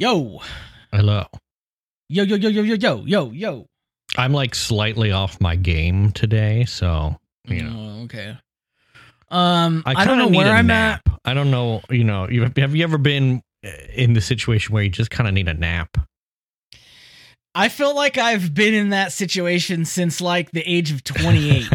Yo, Hello. yo, yo, yo, yo, yo, yo, yo, yo. I'm like slightly off my game today, so you know. Oh, okay. Um, I, I, don't know where I'm nap. at. I don't know. You know, you have you ever been uh, in the situation where you just kind of need a nap? I feel like I've been in that situation since like the age of 28,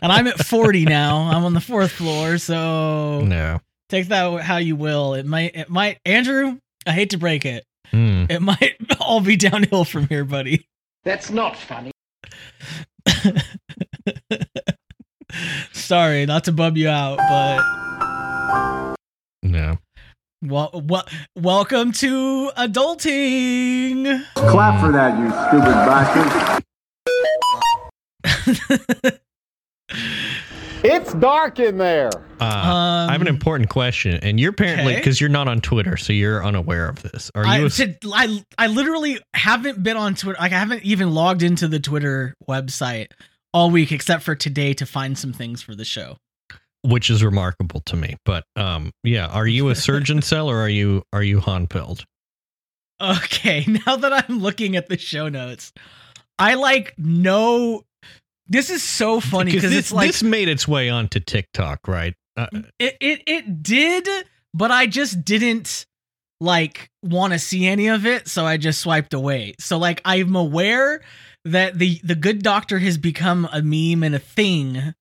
and I'm at 40 now. I'm on the fourth floor, so no. take that how you will. It might, it might. Andrew, I hate to break it, Hmm. it might all be downhill from here, buddy. That's not funny. Sorry, not to bum you out, but No. well, well, welcome to adulting. Clap for that, you stupid bastard. It's dark in there. Uh, I have an Um, important question, and you're apparently because you're not on Twitter, so you're unaware of this. Are you? a- said- I I literally haven't been on Twitter. Like I haven't even logged into the Twitter website all week except for today to find some things for the show. which is remarkable to me. But um, yeah, are you a surgeon cell or are you are you Han pilled? Okay, now that I'm looking at the show notes, I like know this is so funny because it's like this made its way onto TikTok, right? Uh, it, it it did, but I just didn't like want to see any of it, so I just swiped away. So like I'm aware that the the good doctor has become a meme and a thing,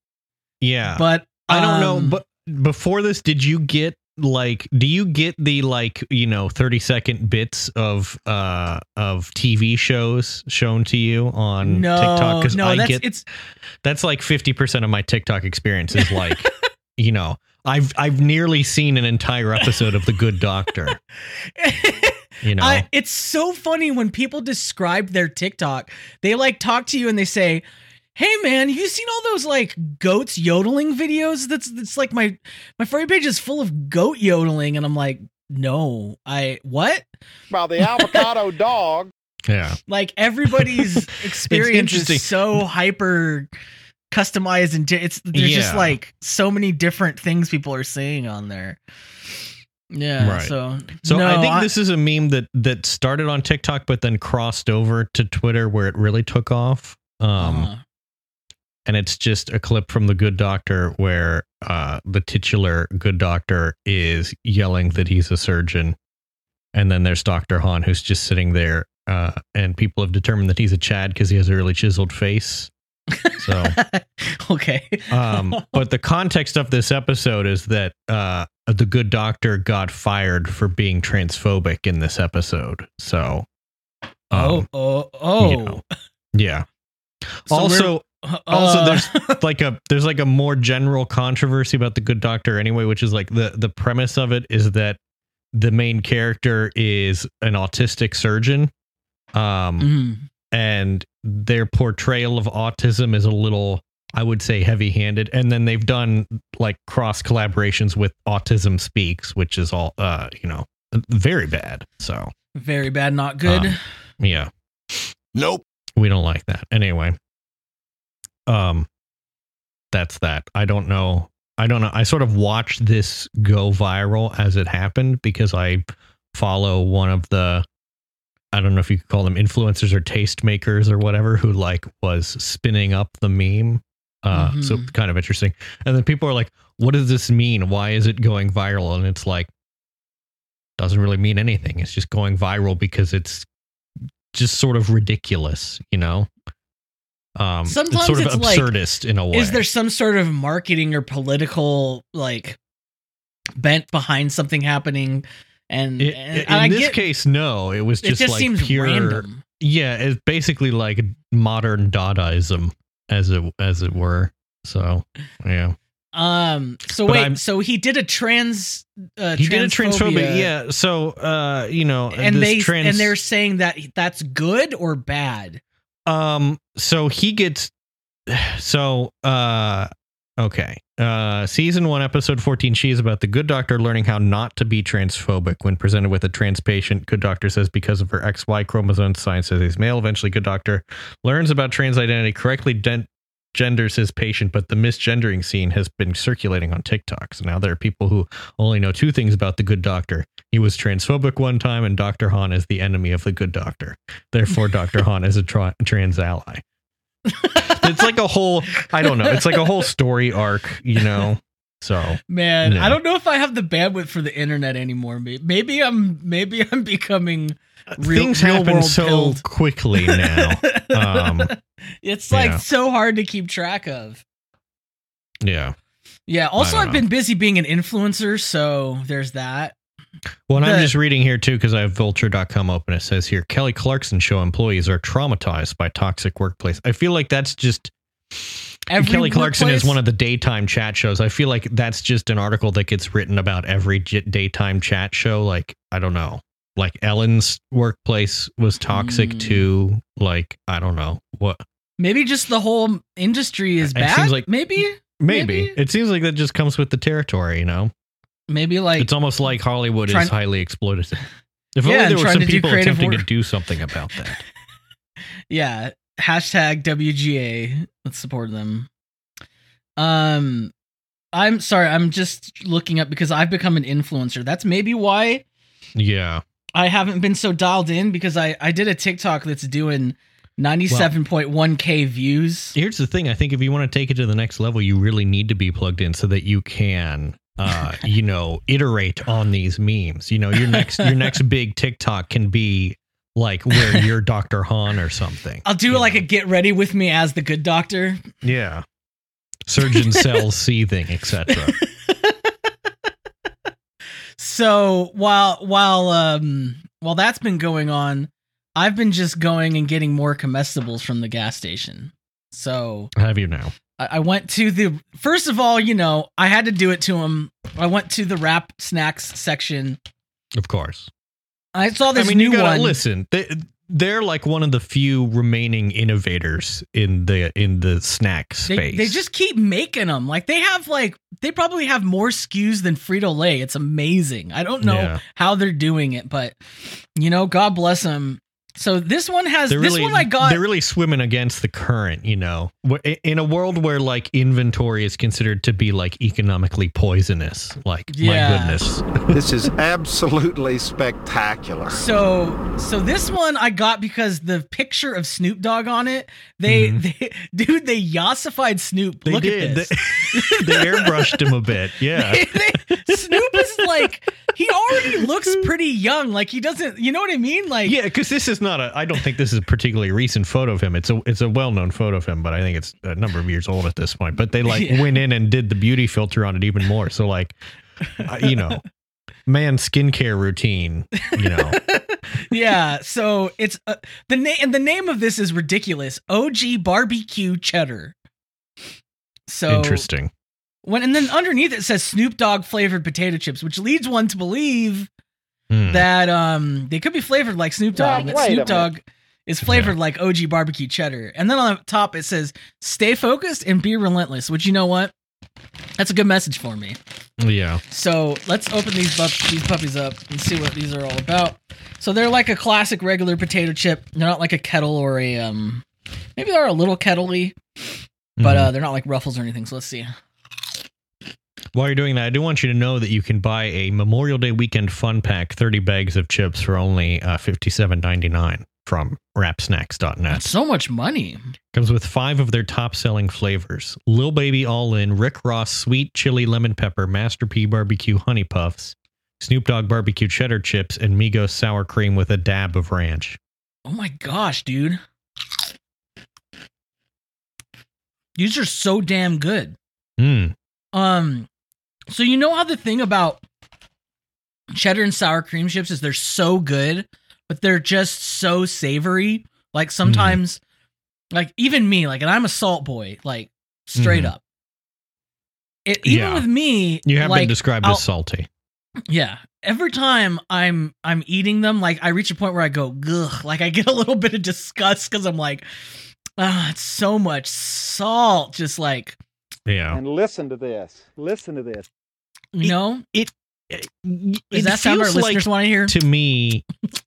yeah, but I don't know. um, But before this, did you get like? Do you get the like you know thirty second bits of uh of TV shows shown to you on no, TikTok? Because no, I that's get it's that's like fifty percent of my TikTok experience is like. You know, I've I've nearly seen an entire episode of The Good Doctor. You know, I, it's so funny when people describe their TikTok. They like talk to you and they say, "Hey man, you seen all those like goats yodeling videos? That's that's like my my For You page is full of goat yodeling." And I'm like, "No, I what?" By the avocado dog. yeah. Like everybody's experience is so hyper customized and it's there's just like so many different things people are saying on there. Yeah, Right. so So no, I think this is a meme that that started on TikTok, but then crossed over to Twitter, where it really took off. Um, uh, and it's just a clip from the Good Doctor where uh, the titular Good Doctor is yelling that he's a surgeon, and then there's Doctor Han who's just sitting there, uh, and people have determined that he's a Chad because he has a really chiseled face. So, okay. um, but the context of this episode is that uh, the Good Doctor got fired for being transphobic in this episode. So, um, oh, oh, oh. you know, yeah. So also, also uh, there's like a there's like a more general controversy about the good doctor anyway which is like the the premise of it is that the main character is an autistic surgeon um mhm. and their portrayal of autism is a little i would say heavy handed and then they've done like cross collaborations with autism speaks which is all uh you know very bad so very bad, not good. Um, yeah Nope. we don't like that anyway um that's that. I don't know. I don't know. I sort of watched this go viral as it happened because i follow one of the i don't know if you could call them influencers or tastemakers or whatever who like was spinning up the meme. Uh so Mhm. kind of interesting. And then people are like what does this mean? Why is it going viral? And it's like doesn't really mean anything. It's just going viral because it's just sort of ridiculous, you know. Um, Sometimes sort of it's like, absurdist in a way. Is there some sort of marketing or political like bent behind something happening? And, I- and in I this get, case, no. It was it just, just like seems pure. random. Yeah, it's basically like modern Dadaism, as it as it were. So yeah, Um. So But wait. I'm- so he did a trans. Uh, he did a transphobia. Yeah. So uh, you know, And they trans, and they're saying that that's good or bad. Um, so he gets so uh okay. Uh season one, episode fourteen, she is about the good doctor learning how not to be transphobic. When presented with a trans patient, good doctor says because of her XY chromosome, science says he's male. Eventually, good doctor learns about trans identity, correctly den- misgenders his patient, but the misgendering scene has been circulating on TikTok. So now there are people who only know two things about the good doctor. He was transphobic one time, and Dr. Han is the enemy of the good doctor. Therefore, Dr. Han is a tra- trans ally. it's like a whole, I don't know, it's like a whole story arc, you know? So, Man, No. I don't know if I have the bandwidth for the internet anymore. Maybe I'm maybe I'm becoming real, things real happen so pilled. quickly now. Um, it's like yeah. so hard to keep track of. yeah. Yeah. Also, I've know. been busy being an influencer, so there's that. Well, and I'm just reading here too because I have vulture.com open. It says here Kelly Clarkson show employees are traumatized by toxic workplace. I feel like that's just Every Kelly Clarkson is one of the daytime chat shows. I feel like that's just an article that gets written about every daytime chat show. Like, I don't know. Like Ellen's workplace was toxic Mm. too. Like, I don't know. What maybe just the whole industry is It bad. seems like- maybe, maybe. Maybe. It seems like that just comes with the territory, you know? maybe like it's almost like Hollywood trying- is highly exploitative. If Yeah, only there were some people attempting to do something about that. yeah. Hashtag WGA. Let's support them. Um, I'm sorry. I'm just looking up because I've become an influencer. That's maybe why Yeah. I haven't been so dialed in because I I did a TikTok that's doing 97.1k views. Here's the thing. I think if you want to take it to the next level, you really need to be plugged in so that you can, uh, you know, iterate on these memes. You know, your next your next big TikTok can be like where you're Dr. Han or something. I'll do like know? a get ready with me as the good doctor. yeah, surgeon cells seething, etc. So while while um while that's been going on, I've been just going and getting more comestibles from the gas station. So Have you now? I, I went to the first of all, you know, I had to do it to him. I went to the Rap Snacks section. Of course. I saw this I mean, new you gotta one. listen. They, they're like one of the few remaining innovators in the in the snack They, space. they just keep making them. Like they have like they probably have more SKUs than Frito Lay. It's amazing. I don't know Yeah. how they're doing it, but you know, God bless them. So this one has They're this really, one I got. They're really swimming against the current, you know. In a world where like inventory is considered to be like economically poisonous. Like Yeah. my goodness. This is absolutely spectacular. So so this one I got because the picture of Snoop Dogg on it, they, they dude, they yassified Snoop. Mm-hmm. They Look did. at this. They, they airbrushed him a bit. Yeah. They- they- Snoop is like he already looks pretty young. Like he doesn't you know what I mean? Like Yeah, because this is not a. I don't think this is a particularly recent photo of him. It's a it's a well known photo of him, but I think it's a number of years old at this point. But they like Yeah. went in and did the beauty filter on it even more. So like, uh, you know, man skincare routine. You know, yeah. So it's uh, the name and the name of this is ridiculous. OG barbecue cheddar. So interesting. When and then underneath it says Snoop Dogg flavored potato chips, which leads one to believe Hmm. that um they could be flavored like Snoop Dogg, Now, but Snoop Dogg is flavored like OG barbecue cheddar. And then on the top it says stay focused and be relentless, which you know what? That's a good message for me. Yeah. So let's open these bup- these puppies up and see what these are all about. So they're like a classic regular potato chip. They're not like a kettle or a um maybe they're a little kettley, but Mhm. uh they're not like ruffles or anything. So let's see. While you're doing that, I do want you to know that you can buy a Memorial Day weekend fun pack, 30 bags of chips for only uh, $57.99 from rapsnacks.net. That's so much money. Comes with five of their top selling flavors Lil Baby All In, Rick Ross Sweet Chili Lemon Pepper, Master P Barbecue Honey Puffs, Snoop Dogg Barbecue Cheddar Chips, and Migos Sour Cream with a dab of ranch. Oh my gosh, dude. These are so damn good. Mm. Um so you know how the thing about cheddar and sour cream chips is they're so good, but they're just so savory. Like sometimes like even me, like and I'm a salt boy, like straight Mhm. up. It even Yeah. with me, You have like, been described I'll- as salty. Yeah. Every time I'm I'm eating them, like I reach a point where I go, Ugh, like I get a little bit of disgust because I'm like, ah, it's so much salt. Just like, Yeah. And listen to this. Listen to this. you know? Does Does that sound our listeners want to hear? to me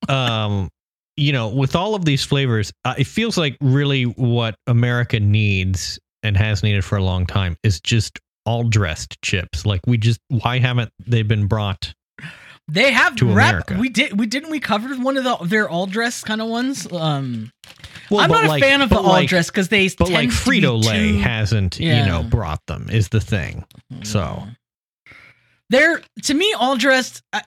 um you know with all of these flavors uh, it feels like really what america needs and has needed for a long time is just all dressed chips. Like we just why haven't they been brought? They have To rep. America. We did. We didn't. We covered one of the their all dress kind of ones. Um, Well, I'm not a fan of the all like- dress because they. But like Frito Lay too- hasn't, you know, brought them is the thing. So they're to me all dressed uh,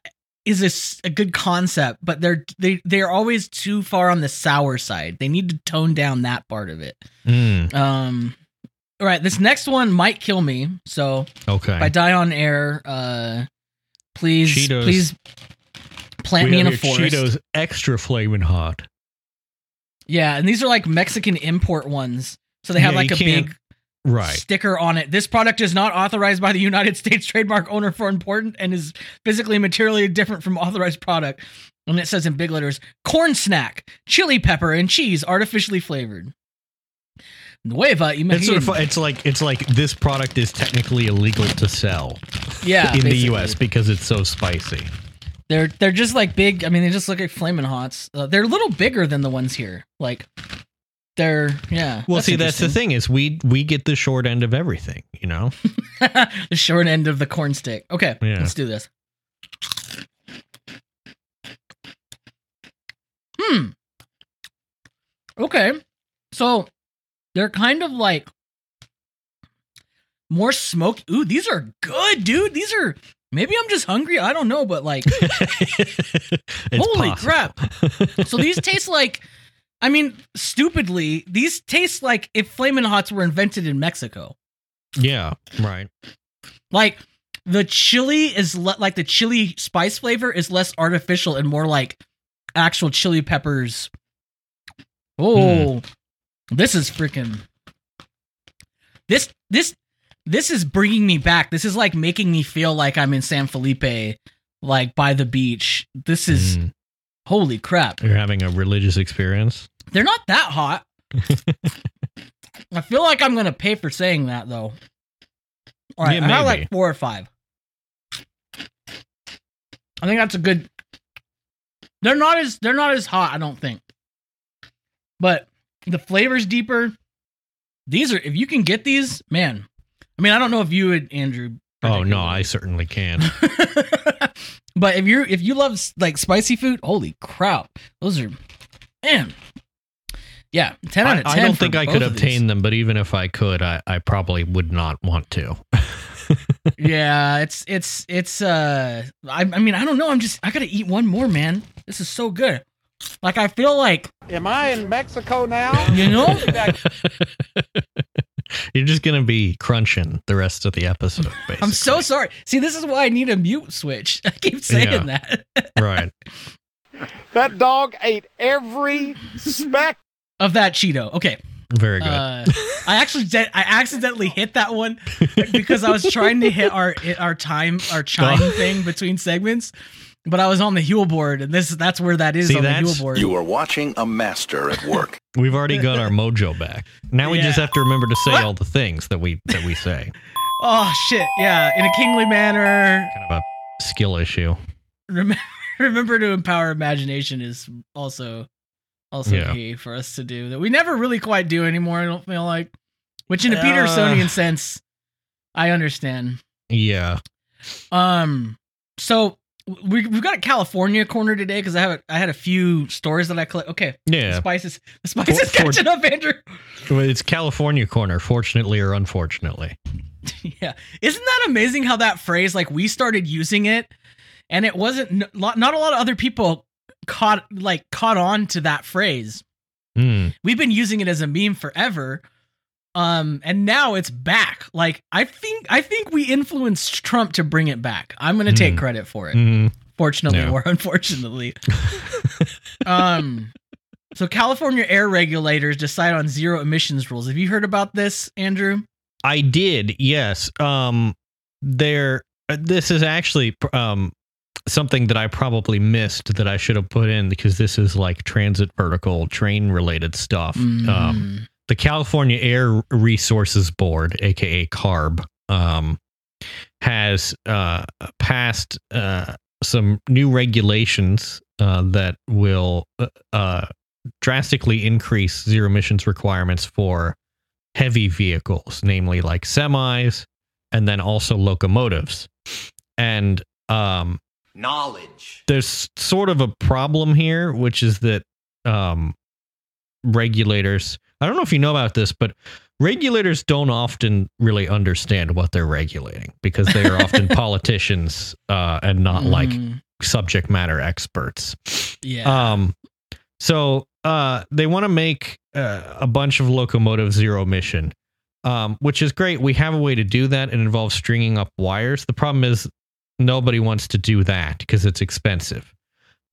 is a good concept, but they're they they're always too far on the sour side. They need to tone down that part of it. mm, Um, all right, this next one might kill me. So okay. if I die on air, uh, please Cheetos. please plant we me in a forest. Cheetos extra flaming hot. Yeah, and these are like Mexican import ones. So they have Yeah, like a big Right. sticker on it. This product is not authorized by the United States trademark owner for important and is physically and materially different from authorized product. And it says in big letters, corn snack, chili pepper, and cheese artificially flavored. Nueva It's sort of imagine. it's like it's like this product is technically illegal to sell yeah, in the. US because it's so spicy. They're they're just like big. I mean, they just look like flaming hots. Uh, they're a little bigger than the ones here. Like they're yeah. Well, see, that's the thing is we we get the short end of everything, you know. the short end of the corn stick. Okay, Yeah. let's do this. Hmm. Okay. So they're kind of like more smoke. Ooh, these are good, dude. These are maybe I'm just hungry. I don't know, but like Holy possible. crap. so these taste like I mean, stupidly, these taste like if Flamin' Hots were invented in Mexico. yeah, right. Like the chili is le- like the chili spice flavor is less artificial and more like actual chili peppers. Hmm. Oh, this is freaking. This this this is bringing me back. This is like making me feel like I'm in San Felipe, like by the beach. This is Mm. holy crap. You're having a religious experience. They're not that hot. I feel like I'm gonna pay for saying that though. All right, Yeah, I like four or five. I think that's a good. They're not as they're not as hot. I don't think, but the flavor's deeper. These are if you can get these, man. I mean, I don't know if you would, Andrew. Oh no, I certainly can. but if you're if you love like spicy food, holy crap, those are man. Yeah, ten out of ten. I ten. don't think I could obtain them, but even if I could, I, I probably would not want to. yeah, it's it's it's uh I, I mean, I don't know, I'm just I got to eat one more, man. This is so good. Like I feel like, Am I in Mexico now? you know, You're just gonna be crunching the rest of the episode. Basically. I'm so sorry. See, this is why I need a mute switch. I keep saying Yeah. that. right. That dog ate every speck. of that Cheeto. Okay. Very good. Uh, I actually did, I accidentally hit that one because I was trying to hit our our time our chime Oh. thing between segments, but I was on the Huel board, and this that's where that is See, on the that's- Huel board. You are watching a master at work. We've already got our mojo back. Now we just have to remember to say What? all the things that we that we say. oh shit! Yeah, in a kingly manner. Kind of a skill issue. Remember, remember to empower imagination is also also Yeah. key for us to do that we never really quite do anymore. I don't feel like, which in a Uh. Petersonian sense, I understand. Yeah. Um, so we we've got a California corner today because I have a, I had a few stories that I collect. Okay, the Yeah. spices the spices For- for- catching up, Andrew. It's California corner, fortunately or unfortunately. yeah, isn't that amazing how that phrase like we started using it, and it wasn't not a lot of other people caught like caught on to that phrase. Hmm. We've been using it as a meme forever. Um, and now it's back. Like I think I think we influenced Trump to bring it back. I'm gonna take Mm. credit for it. Mm. fortunately Yeah. or unfortunately. um, so California air regulators decide on zero emissions rules. Have you heard about this, Andrew? I did, yes. Um, there. uh, This is actually um something that I probably missed that I should have put in because this is like transit vertical train related stuff. Um, Mm. The California Air Resources Board, aka CARB, um, has uh, passed uh, some new regulations uh, that will uh, uh, drastically increase zero emissions requirements for heavy vehicles, namely like semis and then also locomotives. And um, Knowledge. there's sort of a problem here, which is that um, regulators, I don't know if you know about this, but regulators don't often really understand what they're regulating because they are often politicians uh, and not like Mm, subject matter experts. yeah. Um, so uh, they want to make uh, a bunch of locomotives zero emission, um, which is great. We have a way to do that. It involves stringing up wires. The problem is nobody wants to do that because it's expensive.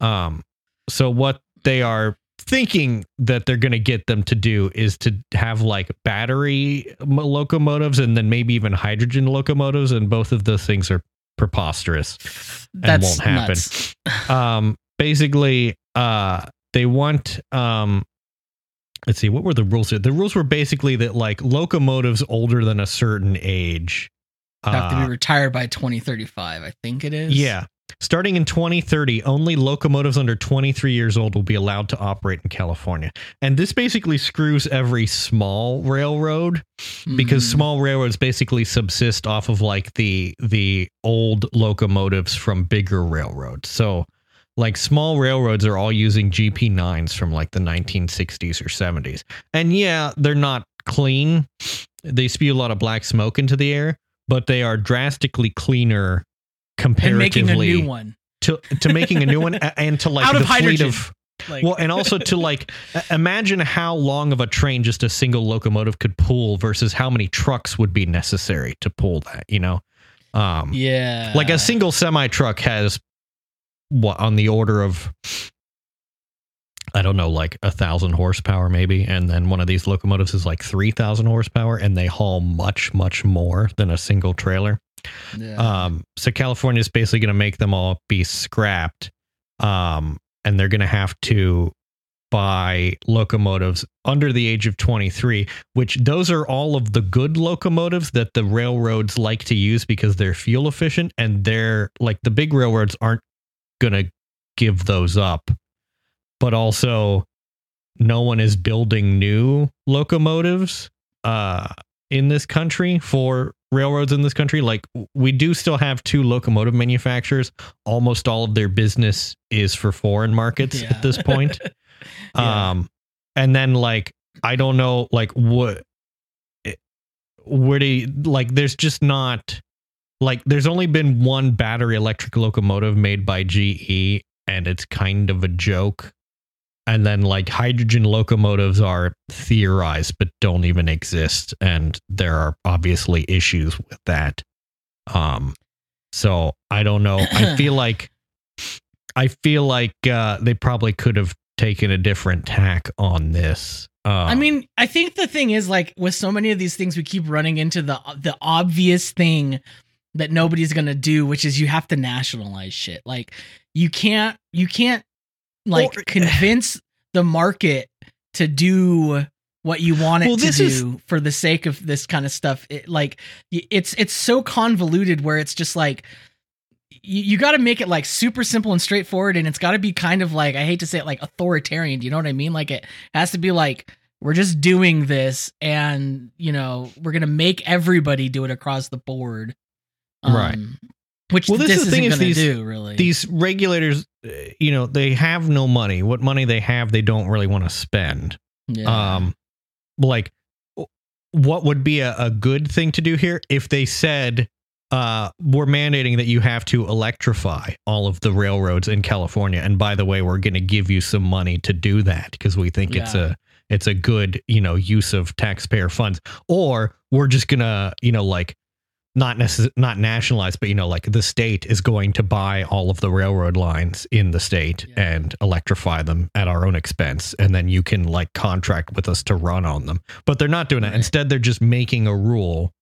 Um, so what they are thinking that they're going to get them to do is to have like battery locomotives and then maybe even hydrogen locomotives, and both of those things are preposterous That's won't happen. um basically uh they want um let's see what were the rules here the rules were basically that like locomotives older than a certain age Have to uh, be retired by 2035, I think it is. yeah starting in 2030 only locomotives under 23 years old will be allowed to operate in california and this basically screws every small railroad because Mhm. small railroads basically subsist off of like the the old locomotives from bigger railroads. So like small railroads are all using GP9s from like the 1960s or 70s. And yeah, they're not clean. They spew a lot of black smoke into the air, but they are drastically cleaner and making a comparatively new one. to to making a new one and to like Out the of fleet hydrogen. of Like, well, and also to like imagine how long of a train just a single locomotive could pull versus how many trucks would be necessary to pull that, you know? Um yeah. like a single semi truck has what on the order of I don't know, like a thousand horsepower maybe, and then one of these locomotives is like three thousand horsepower, and they haul much, much more than a single trailer. Yeah. Um, so California is basically going to make them all be scrapped, um, and they're going to have to buy locomotives under the age of 23, which those are all of the good locomotives that the railroads like to use because they're fuel efficient, and they're like the big railroads aren't going to give those up, but also no one is building new locomotives uh in this country for railroads in this country like we do still have two locomotive manufacturers almost all of their business is for foreign markets Yeah. at this point Yeah. um and then like i don't know like what where do you, like there's just not like there's only been one battery electric locomotive made by GE and it's kind of a joke and then like hydrogen locomotives are theorized but don't even exist. And there are obviously issues with that. Um so i don't know. I feel like i feel like uh they probably could have taken a different tack on this. Uh, I mean, I think the thing is like with so many of these things, we keep running into the the obvious thing that nobody's gonna do, which is you have to nationalize shit. Like you can't you can't like Or- convince the market to do what you want it Well, to do is- for the sake of this kind of stuff. It, like it's it's so convoluted where it's just like you, you got to make it like super simple and straightforward and it's got to be kind of like i hate to say it like authoritarian do you know what i mean like it has to be like we're just doing this and you know we're gonna make everybody do it across the board Right. Um, which Well, this, this is the thing isn't gonna these- do really these regulators you know they have no money. What money they have they don't really want to spend. Yeah. um like what would be a, a good thing to do here if they said uh we're mandating that you have to electrify all of the railroads in california and by the way we're going to give you some money to do that because we think it's a it's a good you know use of taxpayer funds. Or we're just gonna you know like not necess- not nationalized but you know like the state is going to buy all of the railroad lines in the state Yeah. and electrify them at our own expense and then you can like contract with us to run on them. But they're not doing that. Instead they're just making a rule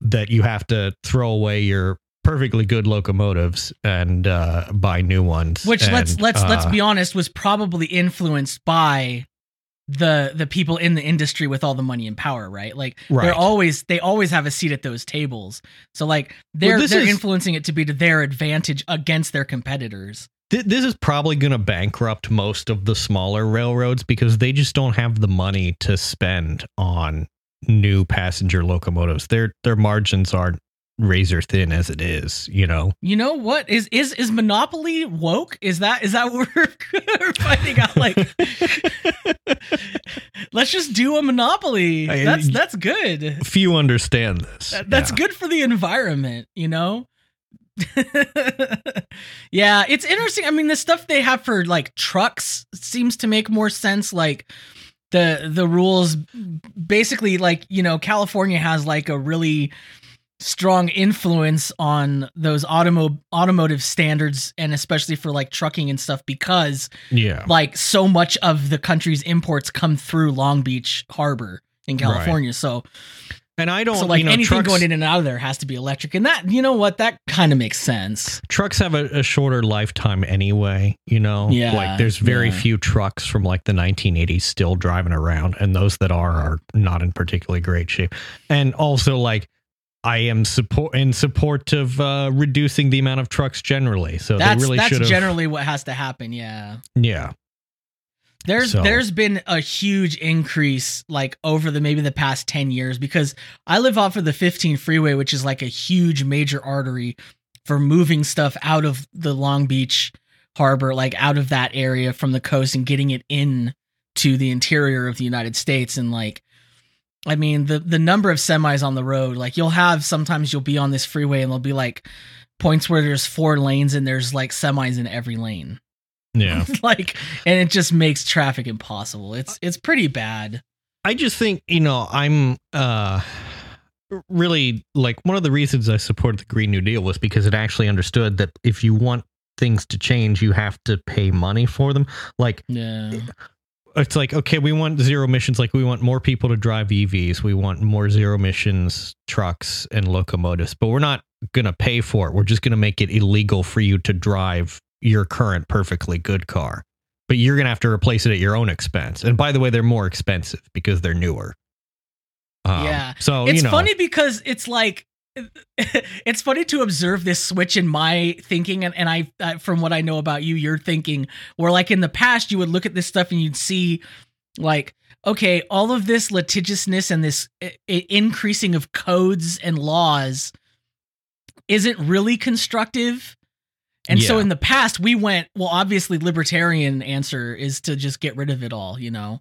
that you have to throw away your perfectly good locomotives and uh buy new ones which let's let's let's uh, be honest was probably influenced by the the people in the industry with all the money and power right like Right. they're always they always have a seat at those tables so like they're this they're is- influencing it to be to their advantage against their competitors Th- this is probably going to bankrupt most of the smaller railroads because they just don't have the money to spend on new passenger locomotives. Their their margins are razor thin as it is, you know. You know what is is is Monopoly woke? Is that is that what we're finding out? Like, let's just do a Monopoly. I- That's that's good. Few understand this. That- That's Yeah. good for the environment, you know? yeah, it's interesting. I mean, the stuff they have for like trucks seems to make more sense. Like the the rules basically like, you know, California has like a really strong influence on those automo- automotive standards and especially for like trucking and stuff because Yeah. like so much of the country's imports come through Long Beach Harbor in Right. California. So And I don't so like you know, anything trucks, going in and out of there has to be electric and that you know what that kind of makes sense trucks have a, a shorter lifetime anyway, you know? Yeah, Like there's very yeah. few trucks from like the 1980s still driving around and those that are are not in particularly great shape. And also like I am support in support of uh, reducing the amount of trucks generally. So that's they really that's should have generally what has to happen yeah Yeah. there's So- there's been a huge increase like over the maybe the past 10 years because i live off of the 15 freeway which is like a huge major artery for moving stuff out of the long beach harbor like out of that area from the coast and getting it in to the interior of the united states and like I mean the the number of semis on the road, like you'll have sometimes you'll be on this freeway and there'll be like points where there's four lanes and there's like semis in every lane. Yeah. like and it just makes traffic impossible. It's it's pretty bad. I just think, you know, I'm uh really like one of the reasons I supported the Green New Deal was because it actually understood that if you want things to change, you have to pay money for them. Like Yeah. It's like okay, we want zero emissions like we want more people to drive EVs, we want more zero emissions trucks and locomotives, but we're not going to pay for it. We're just going to make it illegal for you to drive your current perfectly good car. But you're going to have to replace it at your own expense. And by the way, they're more expensive because they're newer. Um, Yeah. So it's you know, funny because it's like it's funny to observe this switch in my thinking and, and I, I from what I know about you you're thinking where like in the past you would look at this stuff and you'd see like okay all of this litigiousness and this i- i- increasing of codes and laws isn't really constructive. And so in the past we went well obviously libertarian answer is to just get rid of it all you know?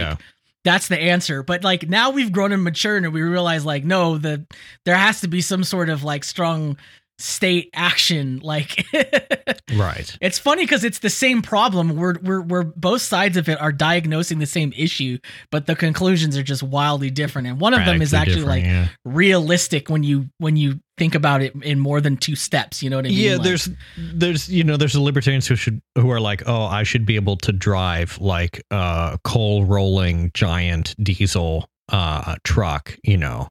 Yeah. That's the answer. But like now we've grown and matured and we realize like no the there has to be some sort of like strong state action like right. it's funny because it's the same problem we're, we're we're both sides of it are diagnosing the same issue but the conclusions are just wildly different and one of them is actually like yeah. realistic when you when you think about it in more than two steps you know what i mean yeah Like- there's there's you know there's the libertarians who should who are like oh i should be able to drive like a coal rolling giant diesel uh truck you know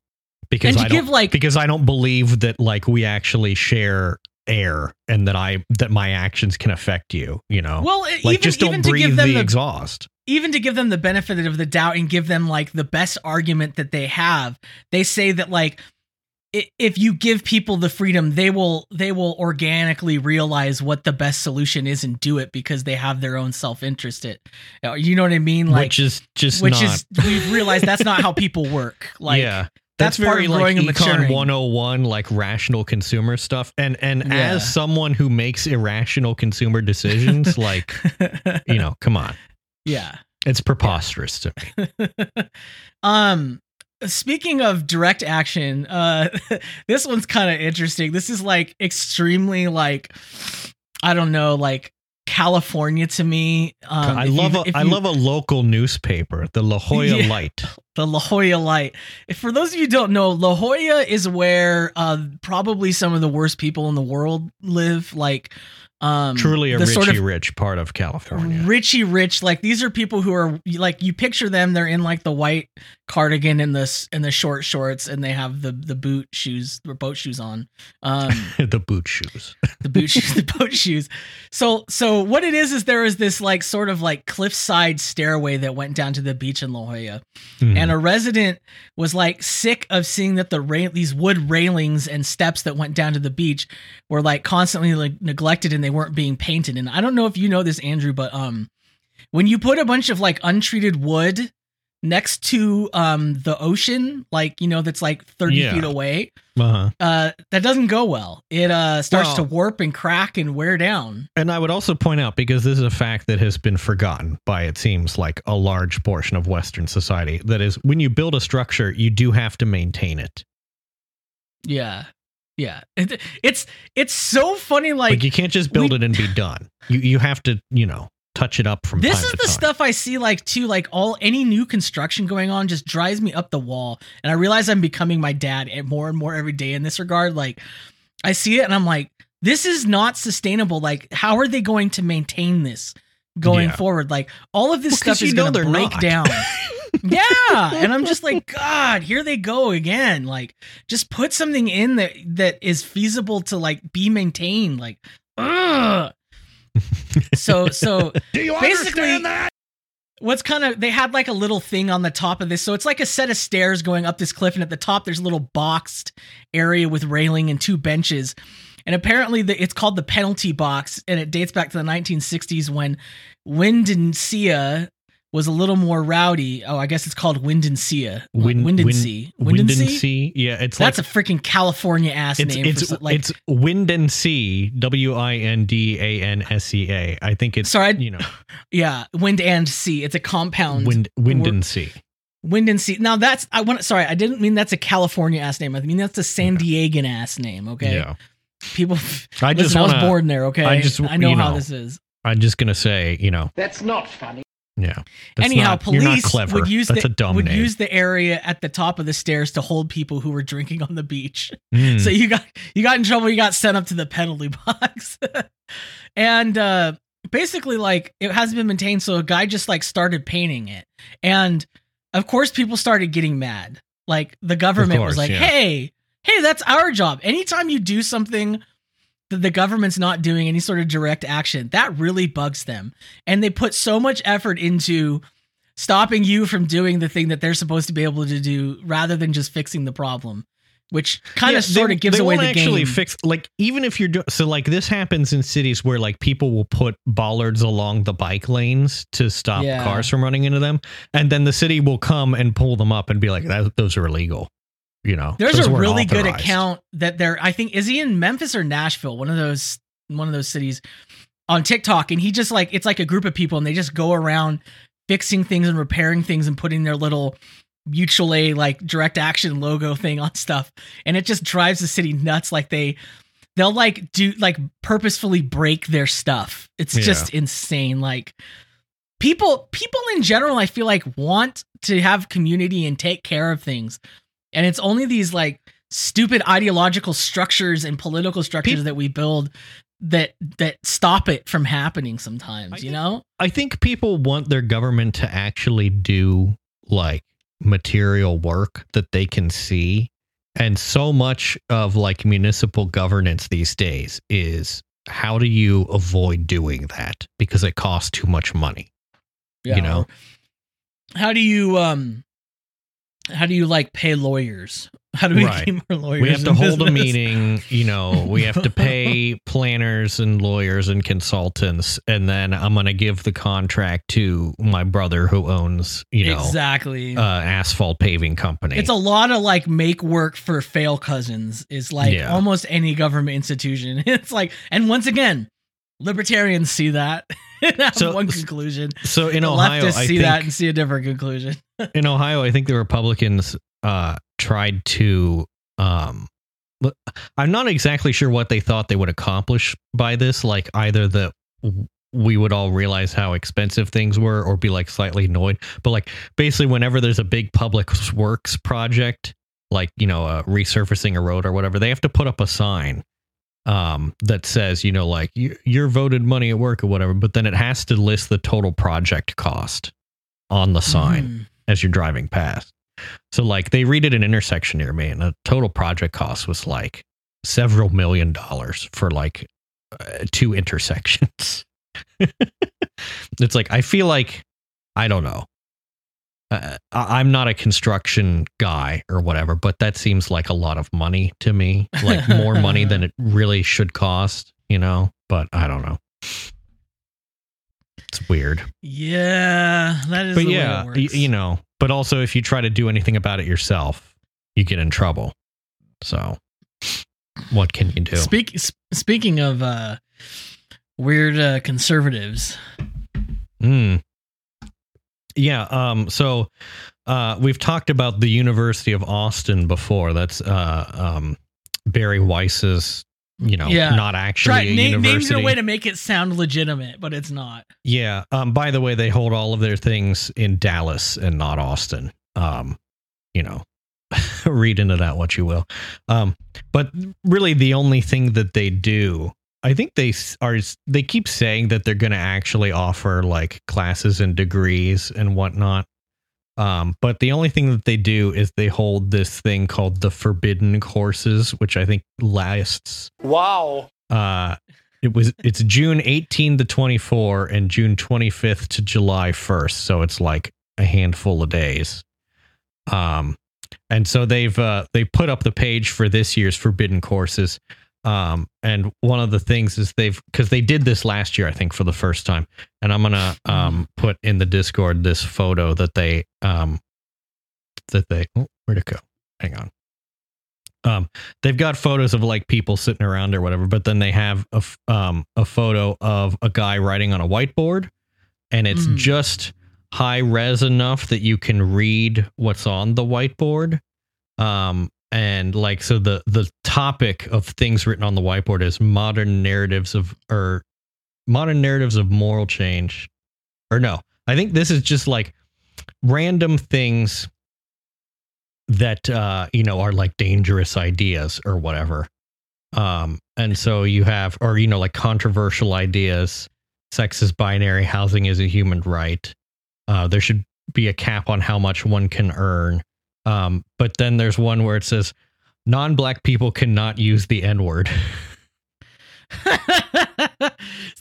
because i don't give, like- because i don't believe that like we actually share air and that i that my actions can affect you you know? Well like even, just even don't to breathe give them the the exhaust. even to give them the benefit of the doubt and give them like the best argument that they have they say that like if you give people the freedom they will they will organically realize what the best solution is and do it because they have their own self-interest it you know what i mean? Like which is just which not is we've realized that's not how people work. Like yeah that's very like econ maturing. 101 like rational consumer stuff. And and Yeah. as someone who makes irrational consumer decisions like you know come on. Yeah. It's preposterous to me. Um speaking of direct action uh this one's kind of interesting. This is like extremely like i don't know like california to me um i love you- a, I you- love a local newspaper the la jolla Yeah. light the La Jolla Light. If for those of you who don't know, La Jolla is where uh, probably some of the worst people in the world live. Like, um, truly a richy sort of rich part of california Richie rich, like these are people who are like you picture them. They're in like the white cardigan and the and the short shorts, and they have the the boot shoes or boat shoes on. Um, the boot shoes the boot shoes, the boat shoes. So so what it is is there is this like sort of like cliffside stairway that went down to the beach in La Jolla, Mhm. and a resident was like sick of seeing that the ra- these wood railings and steps that went down to the beach were like constantly like neglected and they weren't being painted. And I don't know if you know this, Andrew, but um, when you put a bunch of like untreated wood next to um the ocean, like you know, that's like thirty Yeah. feet away. Uh-huh. Uh, that doesn't go well. It uh starts to warp and crack and wear down. And I would also point out because this is a fact that has been forgotten by it seems like a large portion of Western society. That is, when you build a structure, you do have to maintain it. Yeah, yeah. It, it's it's so funny. Like, Like, you can't just build we- it and be done. You you have to you know touch it up from this time is to the time. stuff I see. Like too, like all any new construction going on just drives me up the wall. And I realize I'm becoming my dad and more and more every day in this regard. Like, I see it and I'm like, this is not sustainable. Like, how are they going to maintain this going Yeah. forward? Like, all of this Well, 'cause stuff is going to they're break not. down. yeah and i'm just like god here they go again like just put something in that that is feasible to like be maintained like ugh. So so Do you Basically- understand that? what's kind of they had like a little thing on the top of this so it's like a set of stairs going up this cliff and at the top there's a little boxed area with railing and two benches and apparently the, it's called the penalty box and it dates back to the 1960s when Windancia was a little more rowdy oh i guess it's called Windancia Win- Windansea Wind and uh, Windansea Sea. Yeah, it's that's like a freaking California ass it's name it's for like it's Wind and Sea. W I N D A N S E A. I think it's Sorry, I- you know yeah wind and sea it's a compound Wind Wind We're- and Sea. Wind and Sea. Now that's I want. Sorry, I didn't mean that's a California ass name. I mean that's a San Diegan ass name. Okay, Yeah. people. I just listen, I was born there. Okay, I just- I know you how this is. I'm just gonna say, you know, That's not funny. Yeah. Anyhow, not- police would use That's the would name. use the area at the top of the stairs to hold people who were drinking on the beach. Mm. So you got you got in trouble. You got sent up to the penalty box, and uh, basically like it hasn't been maintained. So a guy just like started painting it, and of course people started getting mad. Like the government was like, yeah. "Hey, hey, that's our job. Anytime you do something." The government's not doing any sort of direct action. That really bugs them. And they put so much effort into stopping you from doing the thing that they're supposed to be able to do rather than just fixing the problem, which kind Yeah, of sort they- of gives they away won't the actually game. fix like even if you're doing so like this happens in cities where like people will put bollards along the bike lanes to stop Yeah. cars from running into them and then the city will come and pull them up and be like those are illegal you know There's a really good account that they're I think is he in Memphis or Nashville, one of those one of those cities on TikTok. And he just like it's like a group of people and they just go around fixing things and repairing things and putting their little mutual aid like direct action logo thing on stuff. And it just drives the city nuts. Like they they'll like do like purposefully break their stuff. It's Yeah. just insane. Like people people in general i feel like want to have community and take care of things and it's only these like stupid ideological structures and political structures Peop- that we build that that stop it from happening sometimes I you think- know? I think people want their government to actually do like material work that they can see. And so much of like municipal governance these days is how do you avoid doing that? Because it costs too much money. You know? How do you um how do you like pay lawyers? How do we Right. keep our lawyers we have to hold a meeting you know we have to pay planners and lawyers and consultants and then i'm going to give the contract to my brother who owns you know exactly. uh, asphalt paving company. It's a lot of like make work for fail cousins. Is like Yeah. almost any government institution. It's like and once again libertarians see that. And have So- one conclusion. so in The ohio leftists i see think that and see a different conclusion in ohio i think the republicans uh tried to um i'm not exactly sure what they thought they would accomplish by this like either that we would all realize how expensive things were or be like slightly annoyed but like basically whenever there's a big public works project like you know uh, resurfacing a road or whatever they have to put up a sign um that says you know like you, your voted money at work or whatever but then it has to list the total project cost on the sign Mm. As you're driving past. So like they redid an intersection near me and the total project cost was like several million dollars for like uh, two intersections. it's like I feel like I don't know. Uh, I'm not a construction guy or whatever, but that seems like a lot of money to me, like more money than it really should cost, you know. But I don't know. It's weird. Yeah, that is but yeah, y- it works. you know, but also if you try to do anything about it yourself, you get in trouble. So, what can you do? Speak, s- speaking of uh, weird uh, conservatives, Mm. Yeah. Um. So, uh, we've talked about the University of Austin before. That's uh um Bari Weiss's. You know, Yeah. not actually try a na- university. in a way to make it sound legitimate, but it's not. Yeah. Um. By the way, they hold all of their things in Dallas and not Austin. Um. You know, read into that what you will. Um. But really, the only thing that they do, I think they are. They keep saying that they're going to actually offer like classes and degrees and whatnot. Um. But the only thing that they do is they hold this thing called the Forbidden Courses, which I think lasts Wow. uh it was it's June 18 to 24 and June 25th to July 1st so it's like a handful of days um and so they've uh they put up the page for this year's forbidden courses um and one of the things is they've because they did this last year I think for the first time. And I'm gonna um put in the discord this photo that they um that they oh, where'd it go? Hang on. Um they've got photos of like people sitting around or whatever but then they have a f- um a photo of a guy writing on a whiteboard. And it's Mm. just high res enough that you can read what's on the whiteboard. Um and like so the the topic of things written on the whiteboard is modern narratives of or modern narratives of moral change. Or no i think this is just like random things that uh you know are like dangerous ideas or whatever. Um and so you have or you know like controversial ideas. Sex is binary. Housing is a human right. Uh there should be a cap on how much one can earn um but then there's one where it says non-black people cannot use the n-word so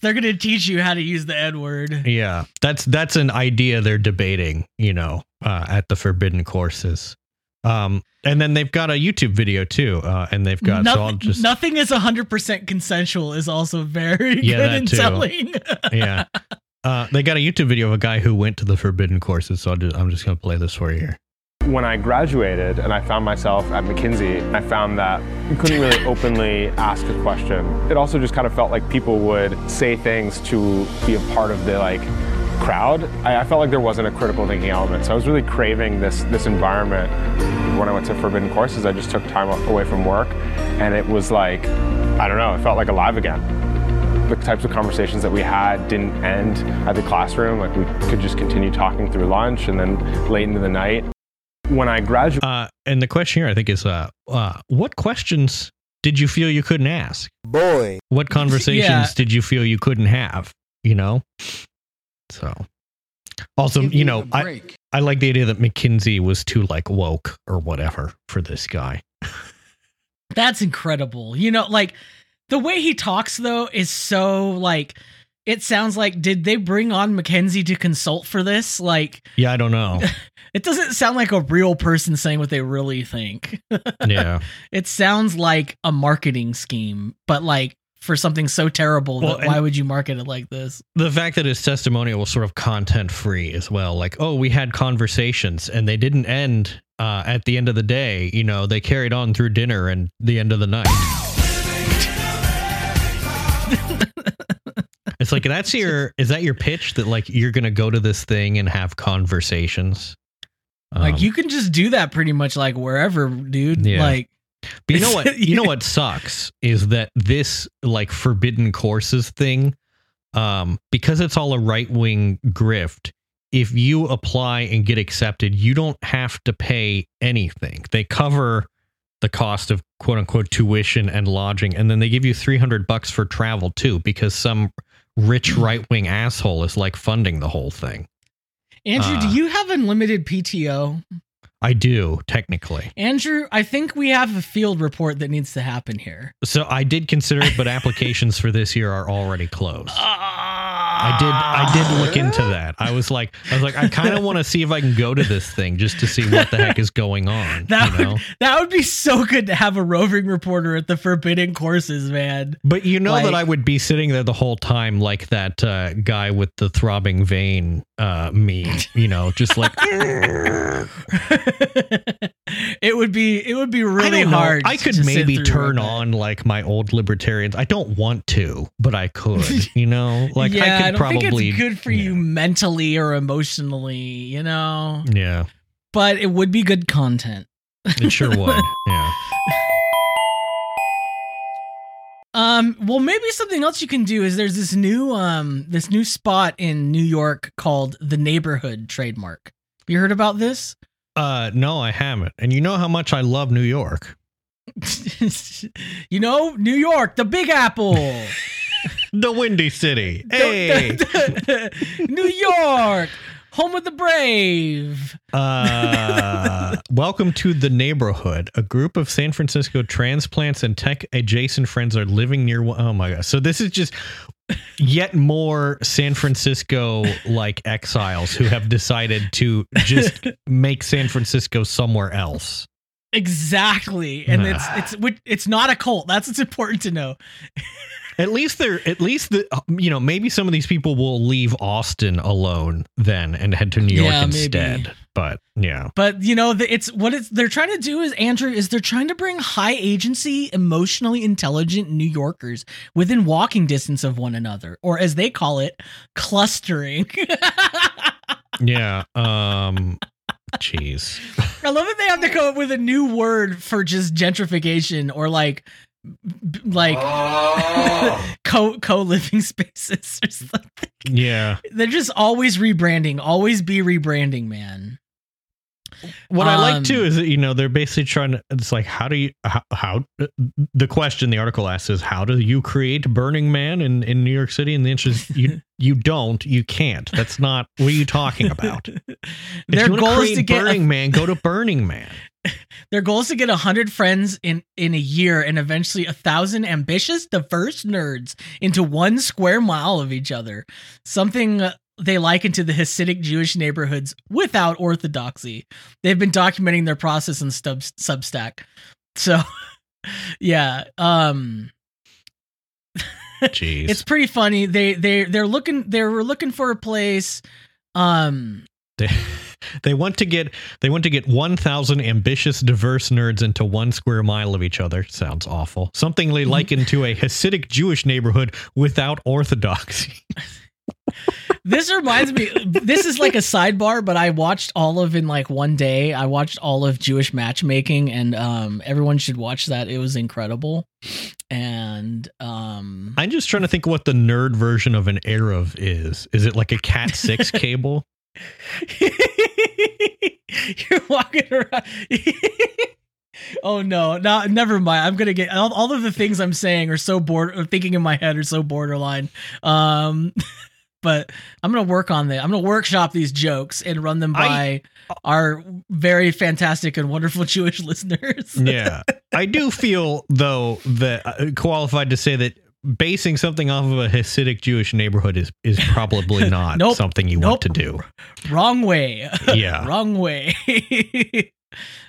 They're gonna teach you how to use the N word. yeah that's that's an idea they're debating you know uh at the forbidden courses um and then they've got a youtube video too uh and they've got so i'll Nothing, just nothing is hundred percent consensual is also very Yeah, good that in too. telling. yeah. Uh, they got a YouTube video of a guy who went to the forbidden courses, so I'll just, I'm just going to play this for you here. When I graduated and I found myself at McKinsey, I found that you couldn't really openly ask a question. It also just kind of felt like people would say things to be a part of the like crowd. I, I felt like there wasn't a critical thinking element. So I was really craving this this environment. When I went to Forbidden Courses, I just took time away from work, and it was like, I don't know, it felt like alive again the types of conversations that we had didn't end at the classroom. Like we could just continue talking through lunch and then late into the night. When I graduated, Uh, and the question here, I think, is uh, uh, what questions did you feel you couldn't ask? Boy. What conversations Yeah. did you feel you couldn't have? You know? So, also, you know, I, I like the idea that McKinsey was too like woke or whatever for this guy. That's incredible. You know, like the way he talks though is so like it sounds like did they bring on McKinsey to consult for this? Like Yeah, I don't know. it doesn't sound like a real person saying what they really think. yeah. it sounds like a marketing scheme, but like for something so terrible Well, that why would you market it like this? the fact that his testimonial was sort of content free as well like oh we had conversations and they didn't end uh, at the end of the day you know they carried on through dinner and the end of the night it's like that's your is that your pitch that like you're gonna go to this thing and have conversations like Um, you can just do that pretty much like wherever, dude. Yeah. Like But you know what? You know what sucks is that this like forbidden courses thing, um, because it's all a right wing grift. If you apply and get accepted, you don't have to pay anything. They cover the cost of quote unquote tuition and lodging, and then they give you three hundred bucks for travel too, because some rich right wing asshole is like funding the whole thing. Andrew, Uh, do you have unlimited PTO? I do technically. Andrew, I think we have a field report that needs to happen here. So I did consider it, but applications for this year are already closed. Ah, I did. I did look into that. I was like, I was like, I kind of want to see if I can go to this thing just to see what the heck is going on. That you know? would that would be so good to have a roving reporter at the forbidden courses, man. But you know that I would be sitting there the whole time, like that uh, guy with the throbbing vein uh, meme. You know, just like it would be it would be really know. hard. I could maybe turn on like my old libertarians. I don't want to, but I could. You know, like yeah, I could don't probably. think it's good for you mentally or emotionally, you know. Yeah, But it would be good content. it sure would. Yeah. Um, well, maybe something else you can do is there's this new um this new spot in New York called the Neighborhood Trademark. You heard about this? Uh, no, I haven't. And you know how much I love New York. you know, New York, the Big Apple. The Windy City. Hey. New York, home of the brave. Uh, welcome to the neighborhood. A group of San Francisco transplants and tech adjacent friends are living near. Oh my god! So this is just yet more San Francisco like exiles who have decided to just make San Francisco somewhere else. Exactly, and it's it's it's not a cult. That's what's important to know. At least they're at least the you know maybe some of these people will leave Austin alone then and head to New York Yeah, maybe. instead. But yeah, But you know, the, it's what it's they're trying to do is Andrew is they're trying to bring high agency, emotionally intelligent New Yorkers within walking distance of one another, or as they call it, clustering. yeah. Um, jeez. I love that they have to come up with a new word for just gentrification or like b- like co co living spaces or something. Yeah. They're just always rebranding, always be rebranding, man. What I like Um, too is that you know they're basically trying to. It's like how do you how, how the question the article asks is how do you create Burning Man in in New York City? And the answer is you you don't you can't. That's not what are you talking about. If Their you wanna goal is create to get Burning Man. Go to Burning Man. Their goal is to get a hundred friends in in a year and eventually a thousand ambitious, diverse nerds into one square mile of each other. Something they liken to the Hasidic Jewish neighborhoods without orthodoxy. They've been documenting their process in Stub, Substack. So, yeah, um, Jeez. it's pretty funny. They they they're looking they were looking for a place. Um, They, want to get they want to get 1000 ambitious diverse nerds into one square mile of each other sounds awful something they liken to a hasidic jewish neighborhood without orthodoxy This reminds me. This is like a sidebar, but I watched all of in like one day. I watched all of Jewish matchmaking, and um, everyone should watch that. It was incredible, and um, i'm just trying to think what the nerd version of an eruv is is it like a cat 6 cable you're walking around. oh no, no, never mind. I'm gonna get all, all of the things I'm saying are so bored. Or thinking in my head are so borderline. Um, but I'm gonna work on that. I'm gonna workshop these jokes and run them by I- our very fantastic and wonderful Jewish listeners. yeah i do feel though that uh, qualified to say that basing something off of a hasidic jewish neighborhood is is probably not Nope. something you Nope. want to do Wrong way. yeah Wrong way.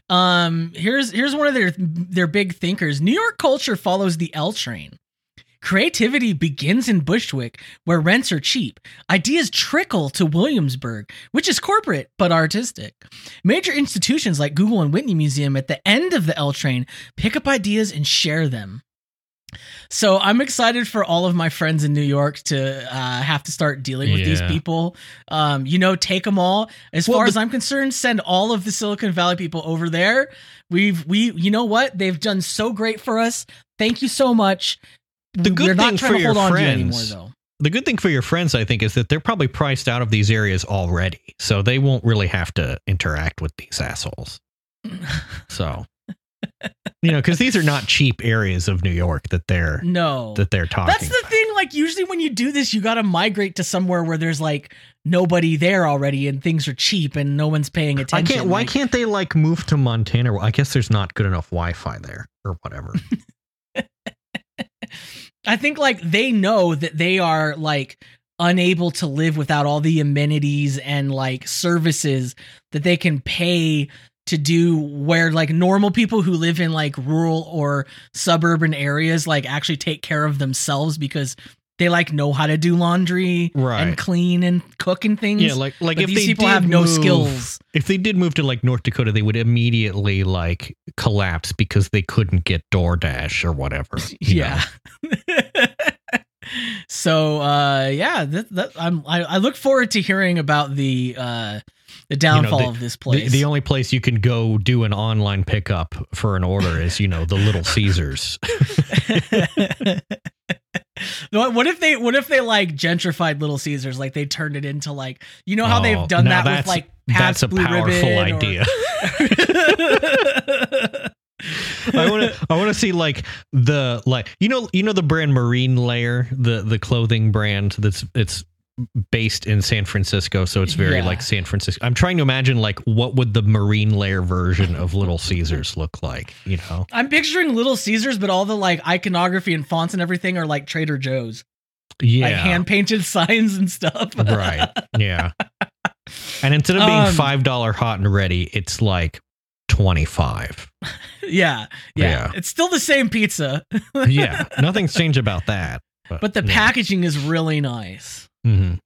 um, here's here's one of their their big thinkers. New York culture follows the L train. Creativity begins in Bushwick, where rents are cheap. Ideas trickle to Williamsburg, which is corporate but artistic. Major institutions like Google and Whitney Museum at the end of the L train pick up ideas and share them. So I'm excited for all of my friends in New York to uh, have to start dealing with these people. Um, you know, take them all. As Well, far the- as I'm concerned, send all of the Silicon Valley people over there. We've we you know what they've done so great for us. Thank you so much. The good We're thing for your hold on to you anymore friends- though. the good thing for your friends, I think, is that they're probably priced out of these areas already, so they won't really have to interact with these assholes. So, you know, because these are not cheap areas of New York that they're No. that they're talking. That's the thing. Like usually when you do this, you got to migrate to somewhere where there's like nobody there already and things are cheap and no one's paying I attention. can't. Why Like, can't they like move to Montana? I guess there's not good enough Wi-Fi there, or whatever. I think like they know that they are like unable to live without all the amenities and like services that they can pay to do where like normal people who live in like rural or suburban areas like actually take care of themselves because they like know how to do laundry Right. and clean and cook and things. Yeah, like like but if these they people have no move- skills. If they did move to like North Dakota, they would immediately like collapse because they couldn't get DoorDash or whatever. Yeah. so uh yeah, that, that I'm I, I look forward to hearing about the uh the downfall the- of this place. The, the only place you can go do an online pickup for an order is, you know, the Little Caesars. what what if they what if they like gentrified Little Caesars like they turned it into like you know how Oh, they've done that with like that's a Blue powerful or- idea. I want to I want to see like the like you know you know the brand Marine Layer the the clothing brand that's it's based in San Francisco so it's very Yeah. like San Francisco. I'm trying to imagine like what would the Marine Layer version of Little Caesars look like, you know. I'm picturing Little Caesars, but all the like iconography and fonts and everything are like Trader Joe's, Yeah. like hand painted signs and stuff. right. Yeah. And instead of being Um, $5 hot and ready, it's like 25. yeah, yeah, Yeah. It's still the same pizza, Yeah. Nothing's changed about that. but the yeah. packaging is really nice. Mhm.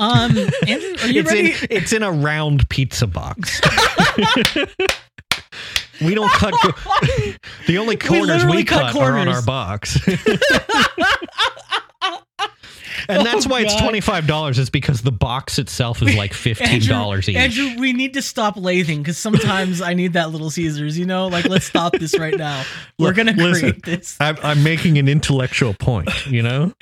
Um, Andrew, are you it's ready? In, it's in a round pizza box. we don't cut. co- the only corners we, literally cut cut, are on our box. and that's Oh, why it's twenty five dollars. Is because the box itself is like fifteen dollars each. Andrew, we need to stop lathing because sometimes I need that Little Caesars. You know, like let's stop this right now. We're Look, gonna listen. create this. I'm, I'm making an intellectual point. You know.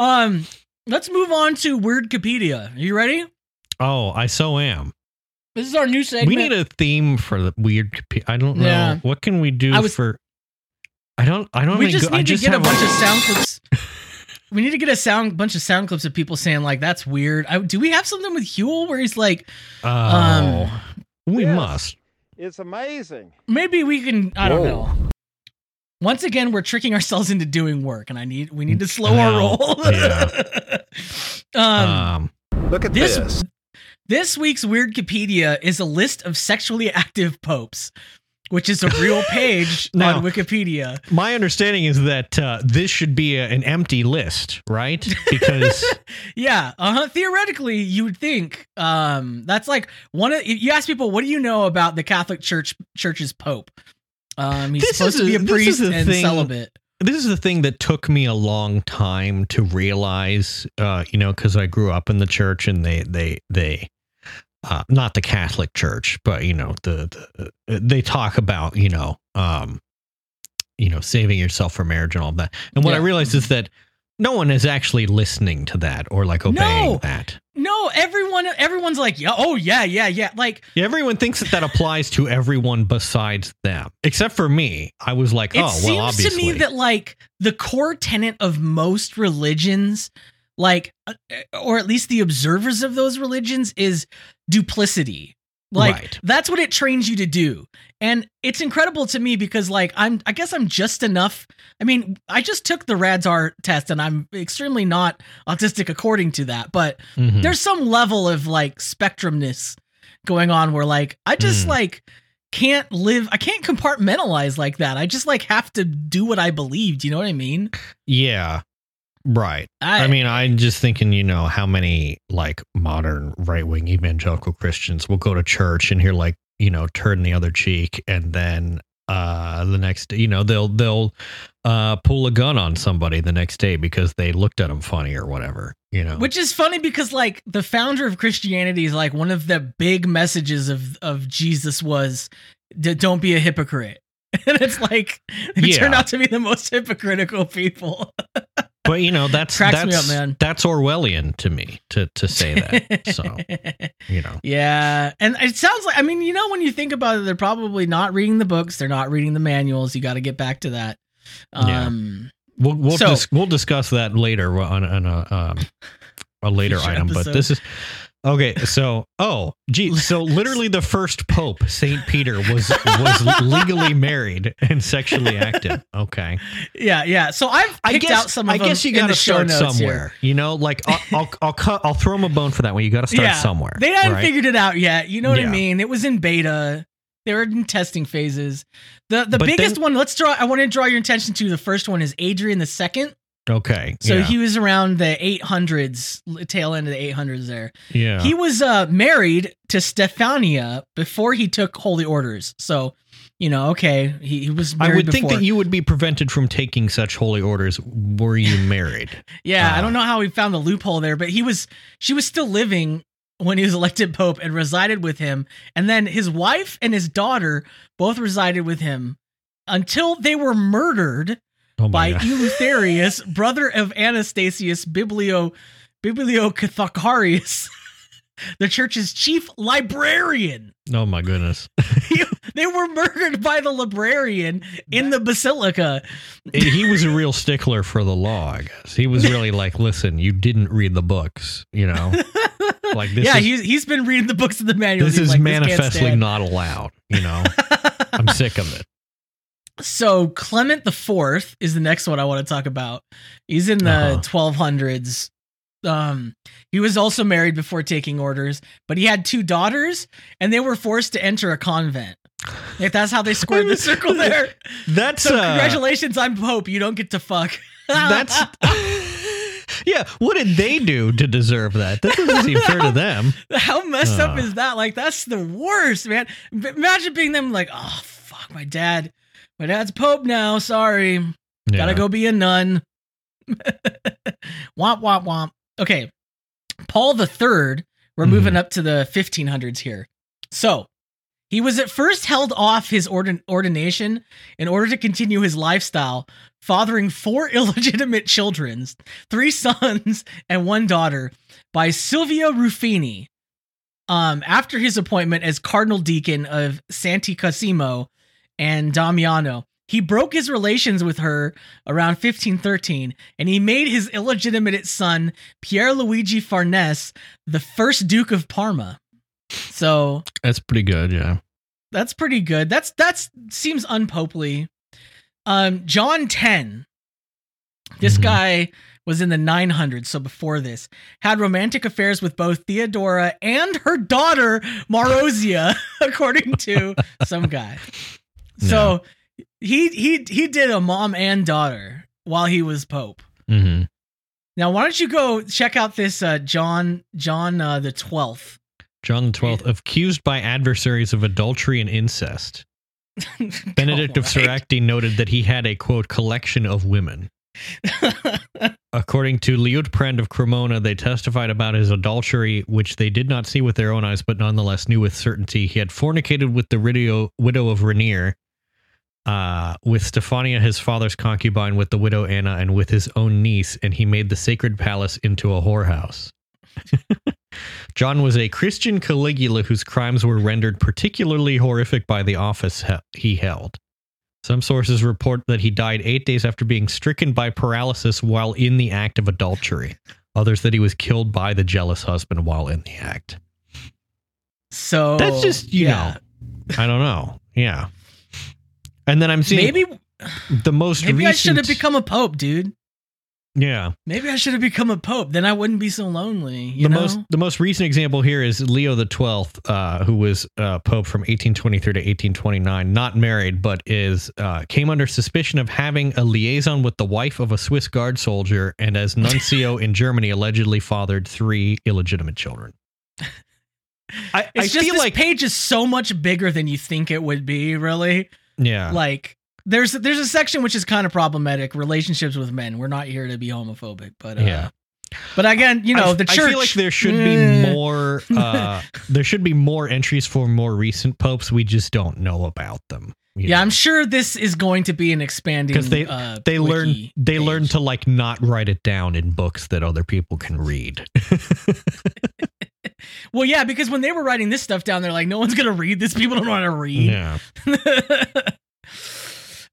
Um, let's move on to Weirdcopedia. Are you ready? Oh, I so am. This is our new segment. We need a theme for the weird. I don't know Yeah. what can we do I was- for. I don't. I don't. we even just go- I need to just get a have bunch of sound clips. We need to get a sound bunch of sound clips of people saying like that's weird. I, do we have something with Huel where he's like, Oh, um, we Yes. must. It's amazing. maybe we can? I don't know. Once again, we're tricking ourselves into doing work, and I need we need to slow I our know. roll. um, Um, Look at this this. this week's Weirdcopedia is a list of sexually active popes, which is a real page Now- on Wikipedia. my understanding is that uh, this should be a, an empty list, right? Because Yeah, uh-huh. Theoretically, you would think um, that's like one of you ask people, what do you know about the Catholic Church Church's Pope? Um, he's This supposed is to be a- priest and thing- celibate. this is the thing that took me a long time to realize. Uh, you know, because I grew up in the church, and they they they. Uh, not the Catholic Church, but you know the, the they talk about you know um, you know saving yourself for marriage and all that. And what I realized is that no one is actually listening to that or like obeying No. that. No, everyone everyone's like, yeah, oh yeah, yeah, yeah. Like Yeah, everyone thinks that that applies to everyone besides them, except for me. I was like, it oh, seems well, obviously. to me that like the core tenet of most religions, like uh, or at least the observers of those religions, is duplicity. Like Right. that's what it trains you to do. And it's incredible to me because like I'm I guess I'm just enough. I mean, I just took the RAADS-R test and I'm extremely not autistic according to that, but Mhm. there's some level of like spectrumness going on where like I just Mm. like can't live I can't compartmentalize like that. I just like have to do what I believe. Do you know what I mean? yeah, right. I, mean, I'm just thinking, you know, how many like modern right wing evangelical Christians will go to church and hear like, you know, turn the other cheek, and then uh the next, day, you know, they'll they'll uh pull a gun on somebody the next day because they looked at them funny or whatever. You know, which is funny because like the founder of Christianity is like one of the big messages of of Jesus was "D- don't be a hypocrite. And it's like they Yeah. turn out to be the most hypocritical people. but you know, that's that's up, that's Orwellian to me to to say that. so you know. Yeah, and it sounds like I mean, you know, when you think about it, they're probably not reading the books, they're not reading the manuals. You got to get back to that. Yeah. Um, We'll we'll, So- dis- we'll discuss that later on, on a um, a later item. But this is Okay, so oh, gee, so literally the first pope, Saint Peter, was was legally married and sexually active. Okay, Yeah, yeah. So I've I guess out some of I guess you got to start notes here. somewhere. You know, like I'll I'll I'll, cut, I'll throw him a bone for that one. You got to start somewhere. They hadn't right? figured it out yet. You know what Yeah. I mean? It was in beta. They were in testing phases. The the But biggest then- one, let's draw I want to draw your attention to the first one is Adrian the second. Okay, So yeah. he was around the 800s, tail end of the 800s there. yeah. He was uh married to Stefania before he took holy orders. So, you know, okay, he, he was I would think that you would be prevented from taking such holy orders were you married. Yeah, I Ah. don't know how he found the loophole there, but he was she was still living when he was elected pope and resided with him. And then his wife and his daughter both resided with him until they were murdered Oh by god. Eleutherius, brother of Anastasius Biblio Bibliocathocarius, the church's chief librarian. Oh my goodness. they were murdered by the librarian in the basilica. He was a real stickler for the law, I guess. He was really like, listen, you didn't read the books, you know? Like this yeah, is, he's he's been reading the books of the manual. this is like, manifestly stand. not allowed, you know? I'm sick of it. So Clement the Fourth is the next one I want to talk about. He's in the Uh-huh. 1200s. Um, he was also married before taking orders, but he had two daughters, and they were forced to enter a convent. If that's how they squared the circle there. That's So uh, congratulations, I'm Pope. You don't get to fuck. That's yeah. What did they do to deserve that? That doesn't seem fair to them. how messed up Uh. is that? Like that's the worst, man. Imagine being them like, oh fuck, my dad, my dad's Pope now. Sorry. Gotta go be a nun. womp womp womp. Okay. Paul the Third, we're Mhm. moving up to the 1500s here. So he was at first held off his ordin- ordination in order to continue his lifestyle, fathering four illegitimate children, three sons and one daughter, by Silvio Ruffini. Um, after his appointment as cardinal deacon of Santi Cosimo and Damiano, he broke his relations with her around 1513, and he made his illegitimate son Pier Luigi Farnese the first Duke of Parma. So That's pretty good. Yeah. that's pretty good. That's that's seems unpopely. Um, John Ten. This Mhm. guy was in the 900s, so before this, had romantic affairs with both Theodora and her daughter Marozia, according to some guy. So he he he did a mom and daughter while he was pope. hmm Now, why don't you go check out this uh, John John uh, the Twelfth? John the Twelfth, accused by adversaries of adultery and incest. Benedict of Siracti noted that he had a quote collection of women. According to Liutprand of Cremona, they testified about his adultery, which they did not see with their own eyes, but nonetheless knew with certainty. He had fornicated with the widow of Rainier, uh, with Stefania, his father's concubine, with the widow Anna, and with his own niece, and he made the sacred palace into a whorehouse. John was a Christian Caligula whose crimes were rendered particularly horrific by the office he- he held. Some sources report that he died eight days after being stricken by paralysis while in the act of adultery. Others that he was killed by the jealous husband while in the act. so That's just, you yeah. know, I don't know. Yeah. And then I'm seeing maybe the most recent. maybe I should have become a pope, dude. Yeah. Maybe I should have become a pope. Then I wouldn't be so lonely. You the know. most the most recent example here is Leo the Twelfth, uh, who was uh, pope from 1823 to 1829, not married, but is uh, came under suspicion of having a liaison with the wife of a Swiss guard soldier, and as nuncio in Germany, allegedly fathered three illegitimate children. I, I just feel this like page is so much bigger than you think it would be. Really, yeah, like there's there's a section which is kind of problematic. Relationships with men. We're not here to be homophobic, but uh, Yeah. But again, you know, I, the I church. feel like there should be more. Uh, there should be more entries for more recent popes. We just don't know about them. Yeah, know? I'm sure this is going to be an expanding because they uh, they learn they learn to like not write it down in books that other people can read. Well, yeah, because when they were writing this stuff down, they're like, no one's gonna read this. People don't want to read. yeah,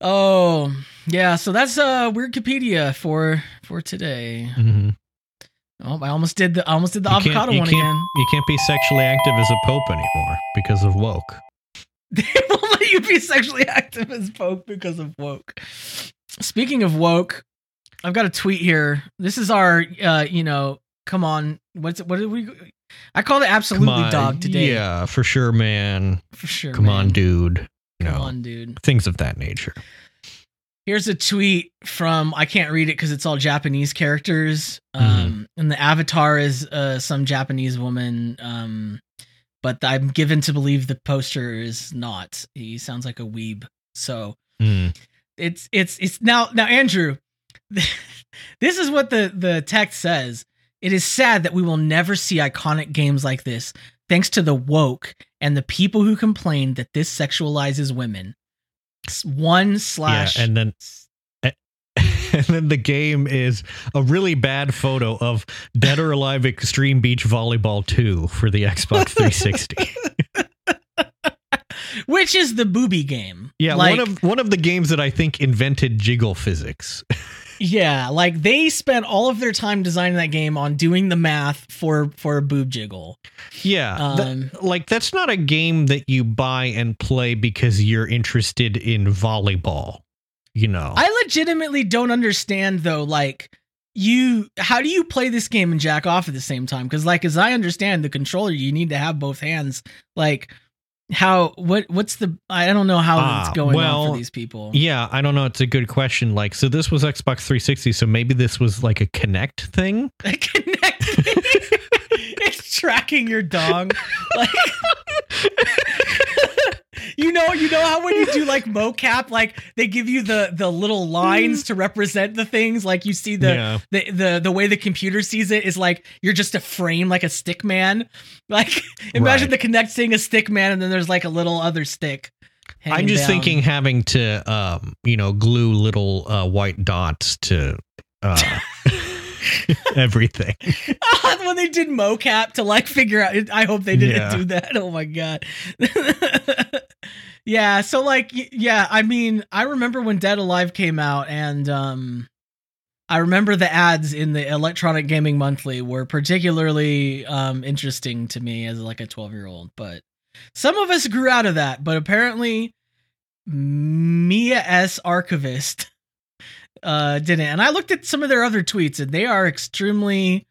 oh, yeah. So that's uh Wikipedia for for today. Mhm. Oh, I almost did the I almost did the You avocado one again. You can't be sexually active as a pope anymore because of woke. They won't let you be sexually active as pope because of woke. Speaking of woke, I've got a tweet here. This is our, uh, you know, come on, what's it? What did we? I called it absolutely dog today. Yeah, for sure, man. for sure. Come on, dude. Come no, on, dude. things of that nature. Here's a tweet from I can't read it because it's all Japanese characters. Mm-hmm. Um, and the avatar is uh, some Japanese woman. Um, but I'm given to believe the poster is not. He sounds like a weeb. So Mm. it's it's it's now now Andrew. this is what the the text says. It is sad that we will never see iconic games like this, thanks to the woke and the people who complain that this sexualizes women. One slash Yeah, and then and then the game is a really bad photo of Dead or Alive Extreme Beach Volleyball 2 for the Xbox 360. which is the booby game. yeah, like, one of one of the games that I think invented jiggle physics. Yeah, like they spent all of their time designing that game on doing the math for for a boob jiggle. Yeah, Um, like that's not a game that you buy and play because you're interested in volleyball. You know. I legitimately don't understand though, like you how do you play this game and jack off at the same time? Because like as I understand the controller, you need to have both hands. Like how what what's the I don't know how Ah, it's going on well, for these people. yeah, I don't know. It's a good question. Like, so this was Xbox 360, so maybe this was like a Kinect thing. A Kinect it's tracking your dong. Like You know, you know how when you do like mocap, like they give you the the little lines to represent the things. Like you see the yeah. the the the way the computer sees it is like you're just a frame like a stick man like imagine Right. the Kinect seeing a stick man and then there's like a little other stick I'm just down. thinking having to, um, you know, glue little uh, white dots to uh, everything. when they did mocap to like figure out i hope they didn't Yeah. do that oh my god yeah so like yeah i mean i remember when dead alive came out and um i remember the ads in the electronic gaming monthly were particularly um interesting to me as like a 12 year old but some of us grew out of that but apparently mia s. Archivist uh didn't and i looked at some of their other tweets and they are extremely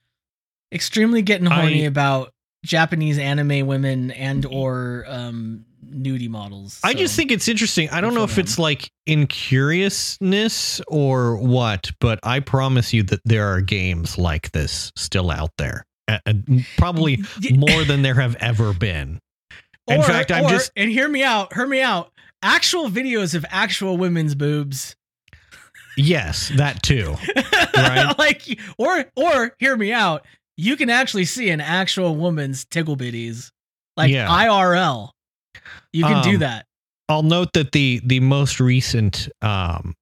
extremely getting horny I- about japanese anime women and or um nudie models I just think it's interesting. I don't know if it's like in curiousness or what, but I promise you that there are games like this still out there. Uh, probably more than there have ever been. In or- fact, I'm or- just and hear me out hear me out actual videos of actual women's boobs yes, that too. Right. like or or hear me out you can actually see an actual woman's tickle bitties like Yeah. irl you can do Um, that. I'll note that the the most recent um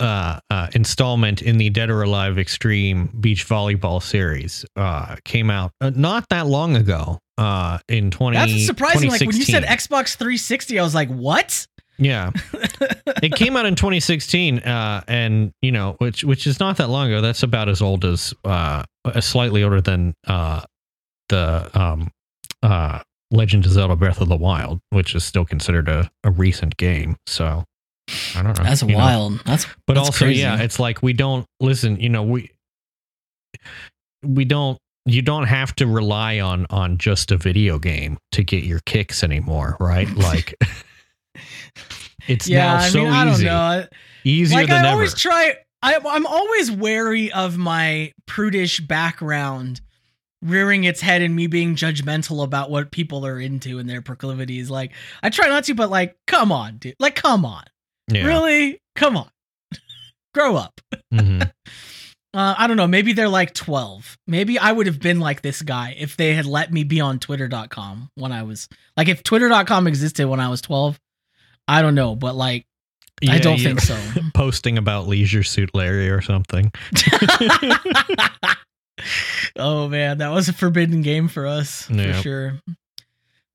uh, uh installment in the Dead or Alive Extreme Beach Volleyball series uh came out uh, not that long ago uh in 20 that's surprising like when you said xbox 360 i was like what? Yeah. It came out in 2016 uh and you know which which is not that long ago. That's about as old as slightly older than uh the um uh Legend of Zelda Breath of the Wild which is still considered a, a recent game so I don't know that's you know. wild that's but that's also crazy. yeah it's like we don't listen you know we we don't you don't have to rely on on just a video game to get your kicks anymore right like it's yeah now i so mean i don't easy know easier like than I ever. always try. I, I'm always wary of my prudish background rearing its head and me being judgmental about what people are into and their proclivities. Like I try not to, but like, come on, dude. Like, come on, yeah. really, come on, grow up. Mhm. Uh, I don't know. Maybe they're like 12. Maybe I would have been like this guy if they had let me be on Twitter.com when I was like, if Twitter.com existed when I was 12. I don't know, but like, I don't think so. posting about Leisure Suit Larry or something. Oh man, that was a forbidden game for us Yeah. for sure.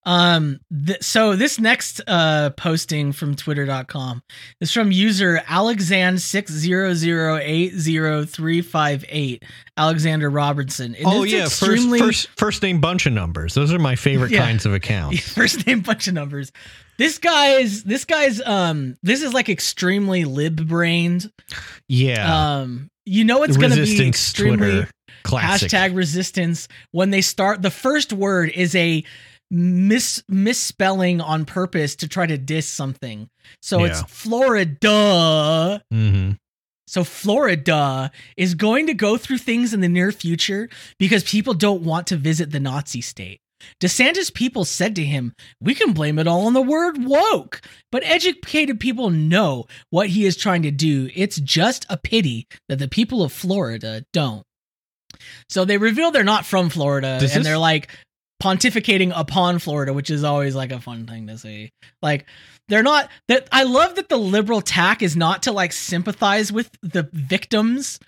Um, th- so this next uh posting from twitter.com is from user Alexand60080358, Alexander Robertson. And oh yeah, first, extremely- first first name bunch of numbers. Those are my favorite Yeah. kinds of accounts. first name bunch of numbers. This guy's this guy's um this is like extremely lib brained. Yeah, Um you know it's gonna be extremely Twitter classic. hashtag resistance when they start the first word is a mis misspelling on purpose to try to diss something so it's Yeah. florida hmm so florida is going to go through things in the near future because people don't want to visit the nazi state DeSantis people said to him, We can blame it all on the word woke. But educated people know what he is trying to do. It's just a pity that the people of Florida don't. So they reveal they're not from Florida Does and this- they're like pontificating upon Florida, which is always like a fun thing to see. Like they're not that I love that the liberal tack is not to like sympathize with the victims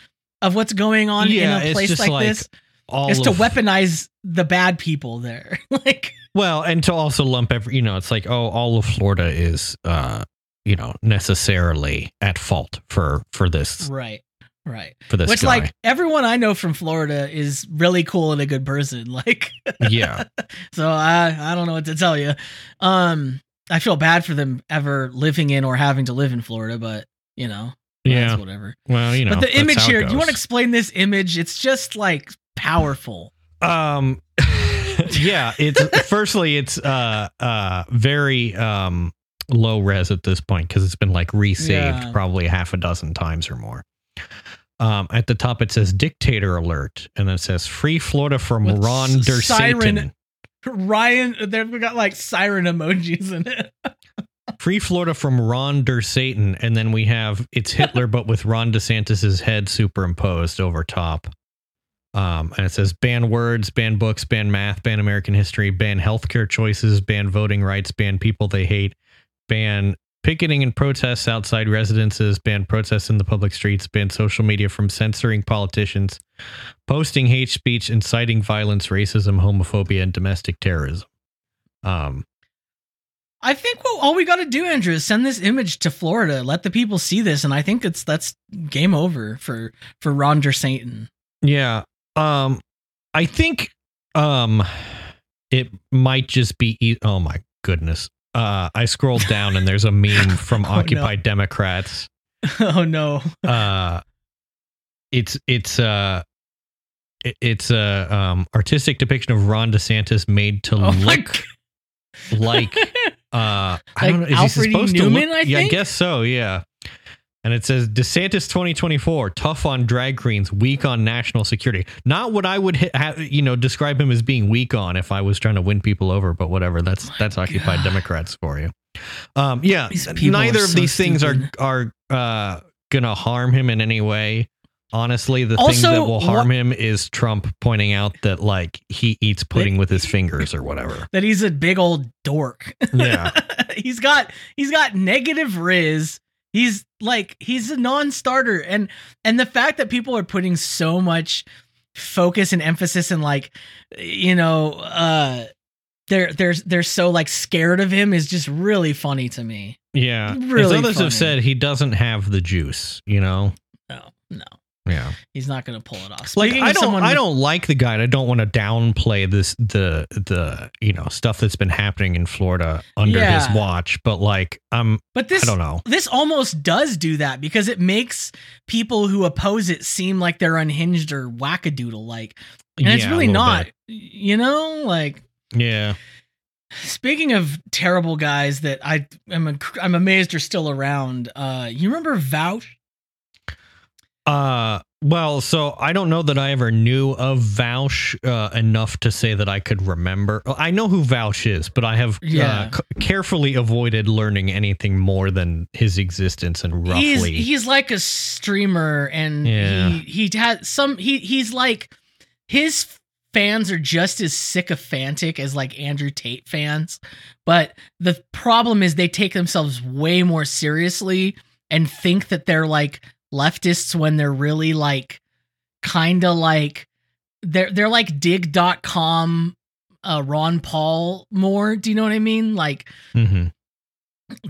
of what's going on Yeah, in a place like, like this. All It's to weaponize the bad people there. like Well, and to also lump every, you know, it's like, oh, all of Florida is, uh, you know, necessarily at fault for for this right. Right. for this Which guy. like everyone I know from Florida is really cool and a good person. Like yeah, so I I don't know what to tell you. Um I feel bad for them ever living in or having to live in Florida, but you know, yeah. that's whatever. Well, you know, but the that's image here, do you want to explain this image? It's just like powerful. Um, yeah. It's firstly, it's uh uh very um low res at this point because it's been like resaved Yeah. probably half a dozen times or more. Um, at the top it says dictator alert, and then it says free Florida from With Ron s- der siren- Satan. Ryan, they've got like siren emojis in it. Free Florida from Ron der Satan, and then we have it's Hitler, but with Ron DeSantis's head superimposed over top. Um, and it says ban words, ban books, ban math, ban American history, ban healthcare choices, ban voting rights, ban people they hate, ban picketing and protests outside residences, ban protests in the public streets, ban social media from censoring politicians, posting hate speech, inciting violence, racism, homophobia, and domestic terrorism. Um, I think what all we got to do, Andrew, is send this image to Florida, let the people see this, and I think it's that's game over for for Ronder Satan. Yeah. Um I think um it might just be e- oh my goodness. Uh I scrolled down and there's a meme from Oh, no. Occupy Democrats. oh no! Uh it's it's uh it- it's a um artistic depiction of Ron DeSantis made to Oh look like uh I Like don't know is he Alfred E. supposed Newman, to look, I Yeah, I guess so, yeah. And it says DeSantis 2024 tough on drag queens, weak on national security. Not what I would ha, you know describe him as being weak on if I was trying to win people over, but whatever. That's that's Occupy Democrats for you. Um, yeah, neither of so these things are are uh, gonna harm him in any way. Honestly, the thing that will harm wha- him is Trump pointing out that like he eats pudding with his fingers or whatever. that he's a big old dork. Yeah. he's got he's got negative rizz. He's like he's a non-starter, and and the fact that people are putting so much focus and emphasis and like you know uh they're they're they're so like scared of him is just really funny to me. Yeah. Really As others funny. have said, he doesn't have the juice, you know? Yeah. he's not gonna pull it off. Like I don't someone I don't like the guy. and I don't want to downplay this the the you know stuff that's been happening in Florida under Yeah. his watch, but like I'm But this I don't know. this almost does do that because it makes people who oppose it seem like they're unhinged or wackadoodle like and it's Yeah, a really not bit. you know like Yeah. speaking of terrible guys that i am I'm amazed are still around uh you remember Vaush Uh well, so I don't know that I ever knew of Vaush uh, enough to say that I could remember. I know who Vaush is, but I have Yeah. uh, c- carefully avoided learning anything more than his existence and he's roughly. he's like a streamer and Yeah. he he had some he he's like his fans are just as sycophantic as like Andrew Tate fans but the problem is they take themselves way more seriously and think that they're like leftists when they're really like kind of like they're they're like Digg.com uh, Ron Paul more. Do you know what I mean? Like mm-hmm.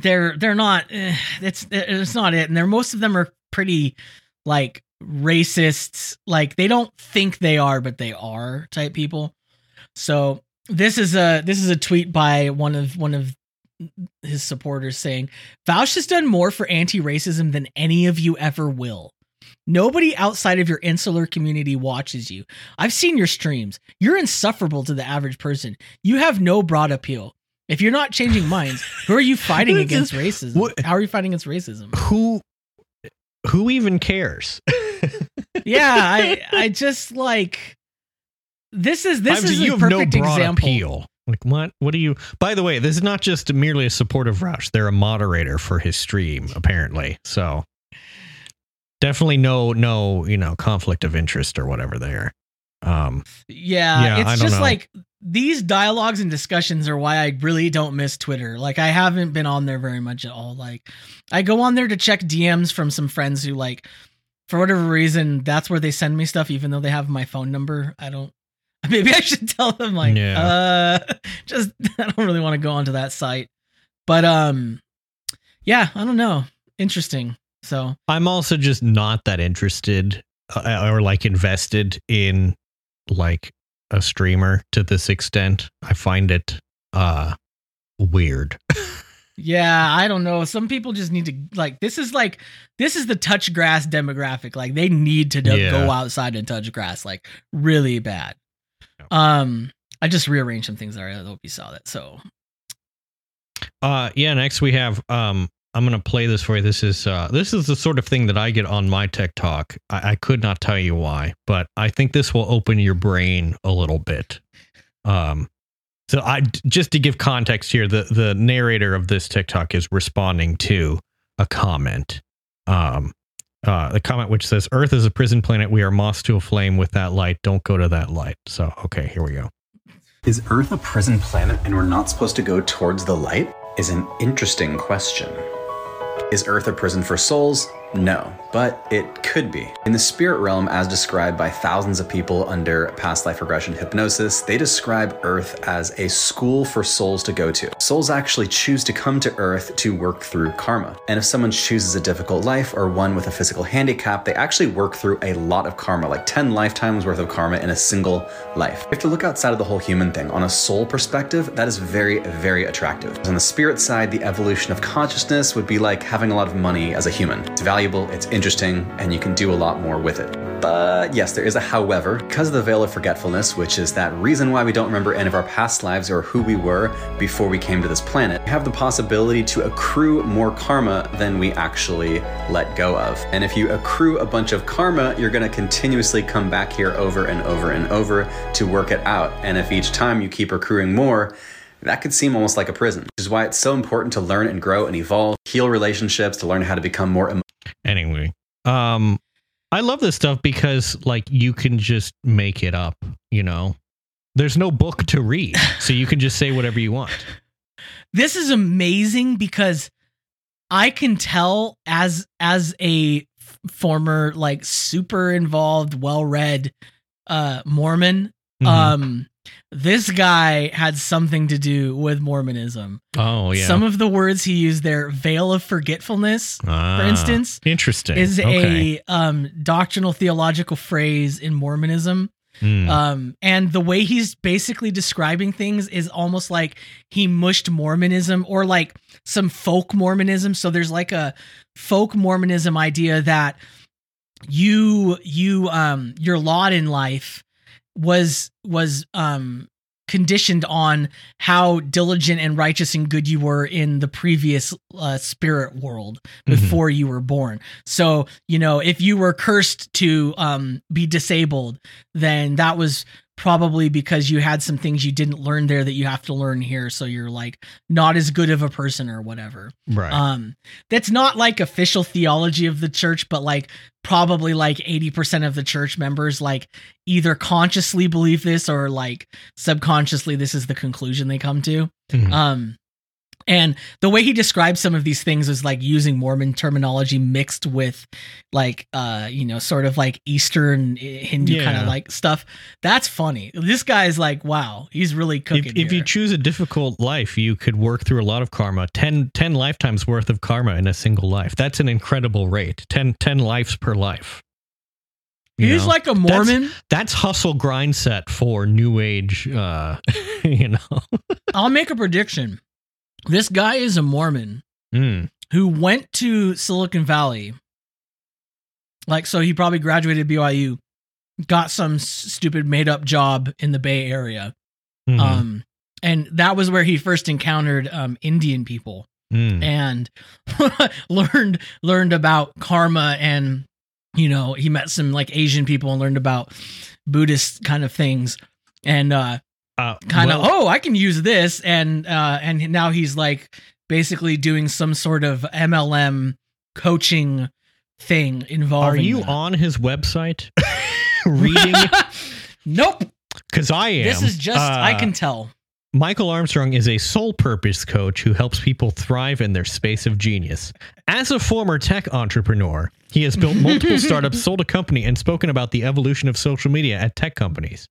they're they're not. eh, It's it's not it, and they're most of them are pretty like racists. Like they don't think they are, but they are type people. So this is a this is a tweet by one of one of his supporters saying Vaush has done more for anti-racism than any of you ever will. Nobody outside of your insular community watches you. I've seen your streams. You're insufferable to the average person. You have no broad appeal. If you're not changing minds, who are you fighting against is- racism? what- How are you fighting against racism? Who who even cares? Yeah, I I just like this is this I'm- is a no perfect broad example. appeal. Like what? What do you? By the way, this is not just merely a supportive Roush. They're a moderator for his stream, apparently. So definitely no, no, you know, conflict of interest or whatever there. Um, Yeah, Yeah, it's just know. like these dialogues and discussions are why I really don't miss Twitter. Like I haven't been on there very much at all. Like I go on there to check DMs from some friends who like for whatever reason that's where they send me stuff even though they have my phone number. I don't maybe I should tell them like uh just I don't really want to go onto that site. But um yeah, I don't know. Interesting. So I'm also just not that interested uh, or like invested in like a streamer to this extent. I find it uh weird. Yeah, I don't know. Some people just need to like this is like this is the touch grass demographic. Like they need to do- Yeah. go outside and touch grass like really bad. Um I just rearranged some things there. I hope you saw that. So Uh yeah, next we have um I'm gonna play this for you. This is uh this is the sort of thing that I get on my TikTok. I, I could not tell you why, but I think this will open your brain a little bit. Um so I just to give context here, the the narrator of this TikTok is responding to a comment. Um uh the comment which says Earth is a prison planet, we are moss to a flame with that light. Don't go to that light. So okay, here we go. Is Earth a prison planet and we're not supposed to go towards the light? Is an interesting question. Is Earth a prison for souls? No, but it could be. In the spirit realm, as described by thousands of people under past life regression hypnosis, they describe Earth as a school for souls to go to. Souls actually choose to come to Earth to work through karma. And if someone chooses a difficult life or one with a physical handicap, they actually work through a lot of karma, like 10 lifetimes worth of karma in a single life. If you look outside of the whole human thing. On a soul perspective, that is very, very attractive. On the spirit side, the evolution of consciousness would be like having a lot of money as a human. It's valuable, it's interesting, and you can do a lot more with it. But yes, there is a however. Because of the veil of forgetfulness, which is that reason why we don't remember any of our past lives or who we were before we came to this planet, we have the possibility to accrue more karma than we actually let go of. And if you accrue a bunch of karma, you're going to continuously come back here over and over and over to work it out. And if each time you keep accruing more, that could seem almost like a prison, which is why it's so important to learn and grow and evolve, heal relationships, to learn how to become more anyway um i love this stuff because like you can just make it up you know there's no book to read so you can just say whatever you want this is amazing because I can tell as as a f- former like super involved, well-read uh Mormon, Mhm. um this guy had something to do with Mormonism. oh yeah Some of the words he used there, veil of forgetfulness, Ah, for instance, interesting is okay. a um doctrinal theological phrase in Mormonism. Hmm. Um, and the way he's basically describing things is almost like he mushed Mormonism or like some folk Mormonism. So there's like a folk Mormonism idea that you you um your lot in life was was um conditioned on how diligent and righteous and good you were in the previous uh, spirit world before you were born. So, you know, if you were cursed to um, be disabled, then that was probably because you had some things you didn't learn there that you have to learn here. So you're like not as good of a person or whatever. right Um, that's not like official theology of the church, but like probably like 80% of the church members like either consciously believe this or like subconsciously this is the conclusion they come to. Mhm. Um, And the way he describes some of these things is like using Mormon terminology mixed with like uh you know sort of like Eastern eh, Hindu kind of like stuff. That's funny. This guy's like wow, he's really cooking. If, if you choose a difficult life, you could work through a lot of karma. 10, 10 lifetimes worth of karma in a single life. That's an incredible rate. 10, 10 lives per life. You he's know? like a That's- Mormon. That's hustle grind set for new age. Uh, you know, I'll make a prediction. This guy is a Mormon Mm. who went to Silicon Valley. Like, so he probably graduated BYU, got some stupid made up job in the Bay Area. Mhm. Um, and that was where he first encountered um, Indian people Mm. and learned learned about karma and you know he met some like Asian people and learned about Buddhist kind of things and uh, Uh, kind of well, oh I can use this and uh, and now he's like basically doing some sort of MLM coaching thing involving Are you that. on his website reading? nope. Because I am. This is just I Uh, can tell. Michael Armstrong is a soul purpose coach who helps people thrive in their space of genius. As a former tech entrepreneur, he has built multiple startups, sold a company, and spoken about the evolution of social media at tech companies.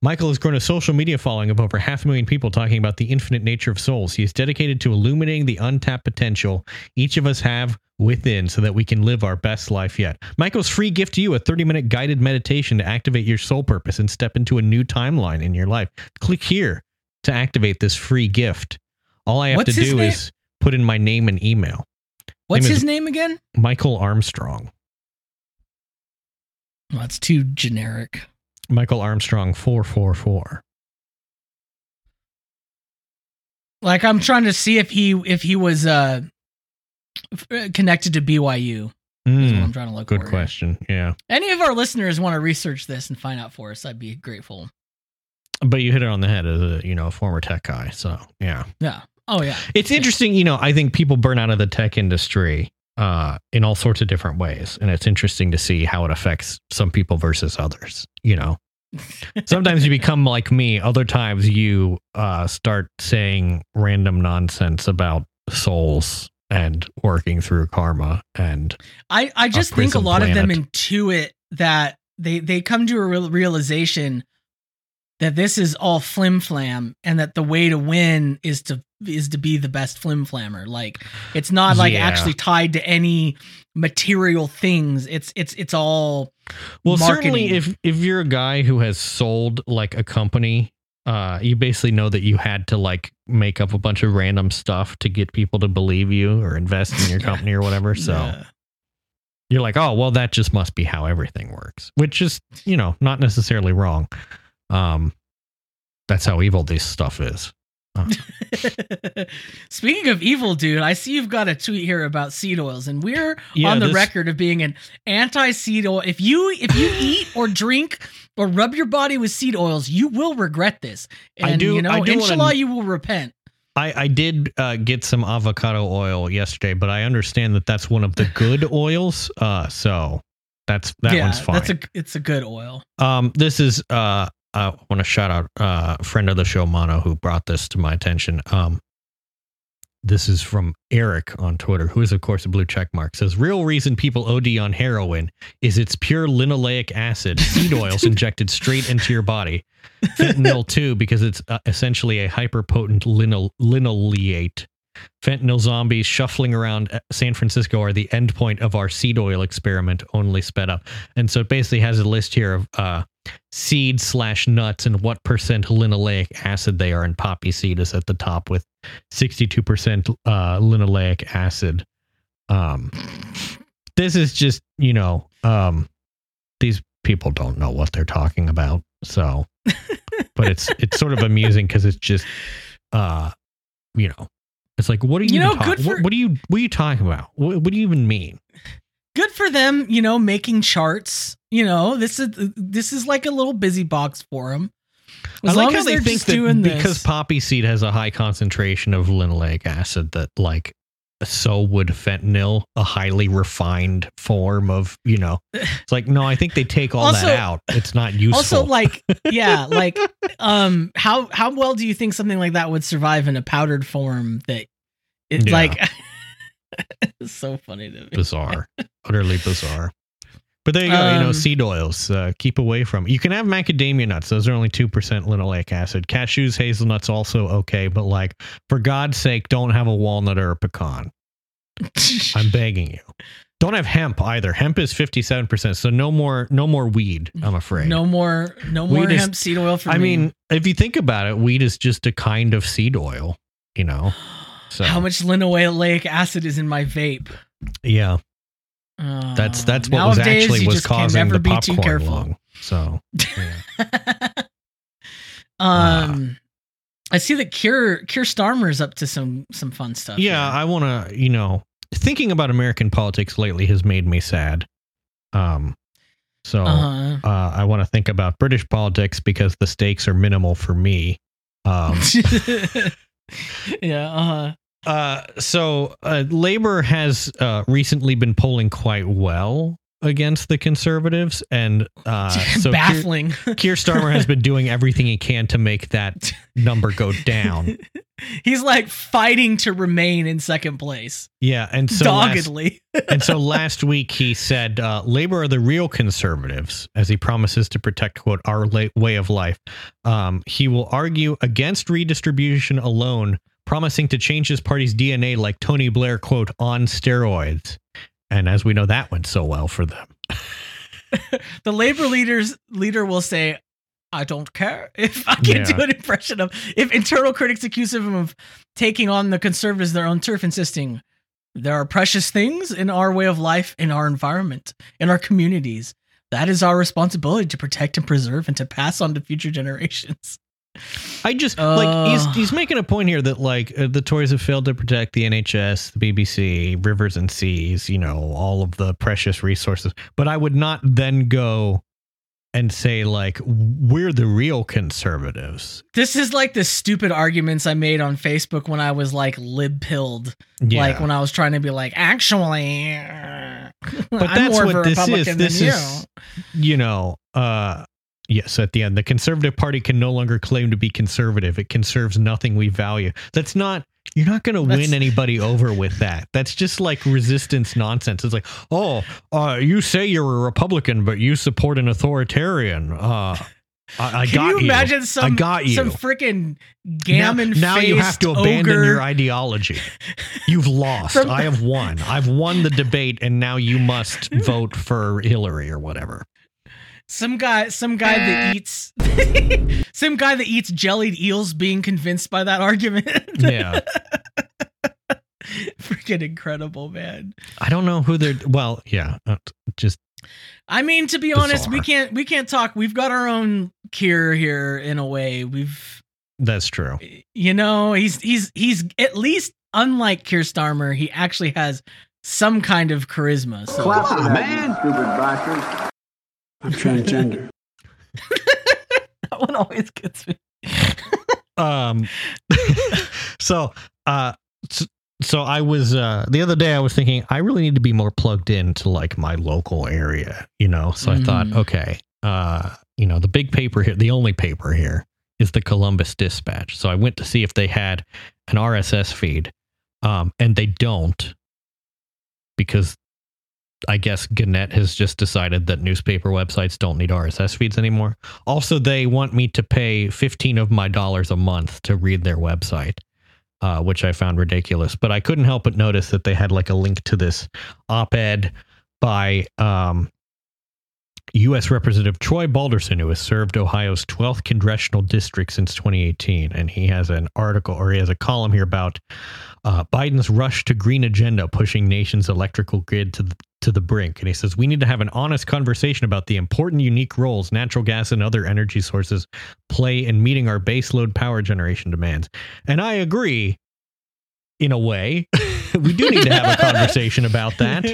Michael has grown a social media following of over half a million people talking about the infinite nature of souls. He is dedicated to illuminating the untapped potential each of us have within so that we can live our best life yet. Michael's free gift to you a 30 minute guided meditation to activate your soul purpose and step into a new timeline in your life. Click here to activate this free gift. All I have What's to his do name? is put in my name and email. What's name is- his name again? Michael Armstrong. Well, that's too generic. Michael Armstrong 444. Like I'm trying to see if he if he was uh f- connected to BYU. Is what Mm, I'm trying to look good for here. question. Yeah. Any of our listeners want to research this and find out for us, I'd be grateful. But you hit it on the head as a, you know, former tech guy. So, yeah. Yeah. Oh yeah. It's interesting, you know, I think people burn out of the tech industry uh, in all sorts of different ways. And it's interesting to see how it affects some people versus others, you know. Sometimes you become like me, other times you uh, start saying random nonsense about souls and working through karma and I I just think a lot of them intuit that they they come to a real realization that this is all flim flam and that the way to win is to is to be the best flim flammer. Like it's not like Yeah. actually tied to any material things. It's it's it's all Well, marketing. certainly if if you're a guy who has sold like a company, uh, you basically know that you had to like make up a bunch of random stuff to get people to believe you or invest in your company or whatever. So Yeah. you're like, oh, well, that just must be how everything works, which is you know not necessarily wrong. Um, that's how evil this stuff is. Speaking of evil, dude, I see you've got a tweet here about seed oils, and we're Yeah, on the this- record of being an anti-seed oil. If you if you eat or drink or rub your body with seed oils, you will regret this. And I do- you know, I do wanna- inshallah, you will repent. I, I did uh, get some avocado oil yesterday, but I understand that that's one of the good oils. Uh, so that's that yeah, one's fine. that's a it's a good oil. Um, this is uh, I want to shout out uh, a friend of the show, Mono, who brought this to my attention. Um, this is from Eric on Twitter, who is of course a blue check mark. Says real reason people OD on heroin is it's pure linoleic acid, seed oils injected straight into your body. Fentanyl too, because it's uh, essentially a hyperpotent lino- linoleate. Fentanyl zombies shuffling around uh, San Francisco are the endpoint of our seed oil experiment, only sped up. And so it basically has a list here of uh, seed slash nuts and what percent linoleic acid they are. And poppy seed is at the top with 62% uh, linoleic acid. Um, this is just, you know, um, these people don't know what they're talking about. So, but it's it's sort of amusing because it's just, uh, you know, it's like, what are you, You know, talk- for- what, what are you, what are you talking about? What, what do you even mean? Good for them, you know, making charts. You know, this is this is like a little busy box for them. As I like long how as they they're think just that because this. poppy seed has a high concentration of linoleic acid that like so would fentanyl, a highly refined form of, you know. It's like no, I think they take all Also- that out. It's not useful. Also, like, yeah, like, um, how how well do you think something like that would survive in a powdered form that It's Yeah. like it's so funny to me. bizarre, utterly bizarre. But there you go. you know, Um, seed oils. Uh, keep away from. You can have macadamia nuts. Those are only two percent linoleic acid. Cashews, hazelnuts, also okay. But like, for God's sake, don't have a walnut or a pecan. I'm begging you. Don't have hemp either. Hemp is fifty seven percent. So no more, no more weed. I'm afraid. no more, no more Weed is- hemp seed oil for I me. mean, if you think about it, weed is just a kind of seed oil. You know. So how much linoleic acid is in my vape? Yeah. Uh, That's that's what was actually was causing the popcorn lung. So yeah. um, I see that Keir Keir Starmer's up to some some fun stuff. yeah, here. I want to. You know, thinking about American politics lately has made me sad. Um, so Uh-huh. uh, I want to think about British politics because the stakes are minimal for me. Um, yeah. Uh-huh. Uh, so uh, Labor has uh, recently been polling quite well against the conservatives, and uh, so Keir- Baffling. Keir Starmer has been doing everything he can to make that number go down. He's like fighting to remain in second place, Yeah, and so last, doggedly. and so last week he said uh, Labor are the real conservatives, as he promises to protect quote our la- way of life. Um, he will argue against redistribution alone, promising to change his party's DNA like Tony Blair quote on steroids. And as we know, that went so well for them. the labor leaders leader will say, "I don't care if I can Yeah. do an impression of if internal critics accuse him of taking on the conservatives their own turf, insisting there are precious things in our way of life, in our environment, in our communities. That is our responsibility to protect and preserve and to pass on to future generations." I just like he's Uh. he's making a point here that like uh, the Tories have failed to protect the NHS, the BBC, rivers and seas, you know, all of the precious resources. But I would not then go and say like we're the real conservatives. This is like the stupid arguments I made on Facebook when I was like lib pilled. Yeah. Like when I was trying to be like, actually, But I'm that's more what this is. This than is- you. you know, uh yes, at the end, the conservative party can no longer claim to be conservative. It conserves nothing we value. That's not you're not going to win anybody over with that. That's just like resistance nonsense. It's like, "Oh, uh you say you're a Republican, but you support an authoritarian." Uh I, I Can got you imagine some I got you. some freaking gammon now you have to abandon ogre. your ideology. You've lost. Some- I have won. I've won the debate, and now you must vote for Hillary or whatever. Some guy some guy that eats some guy that eats jellied eels being convinced by that argument. Yeah. freaking incredible, man. I don't know who they're. Well, yeah, uh, just I mean, to be honest, we can't we can't talk. We've got our own cure here in a way. We've that's true. you know, he's he's he's at least unlike Keir Starmer, he actually has some kind of charisma. So man. Stupid bastard. I'm transgender. that one always gets me. Um, so uh, s- so I was uh the other day I was thinking I really need to be more plugged into like my local area, you know. So I thought, Mm. okay, uh, you know, the big paper here, the only paper here is the Columbus Dispatch. So I went to see if they had an RSS feed, um, and they don't because I guess Gannett has just decided that newspaper websites don't need RSS feeds anymore. Also, they want me to pay 15 of my dollars a month to read their website, uh, which I found ridiculous. But I couldn't help but notice that they had like a link to this op ed by um, U.S. Representative Troy Balderson, who has served Ohio's 12th congressional district since 2018. And he has an article or he has a column here about uh, Biden's rush to green agenda pushing nation's electrical grid to the, to the brink. And he says, We need to have an honest conversation about the important, unique roles natural gas and other energy sources play in meeting our baseload power generation demands. And I agree in a way. we do need to have a conversation about that.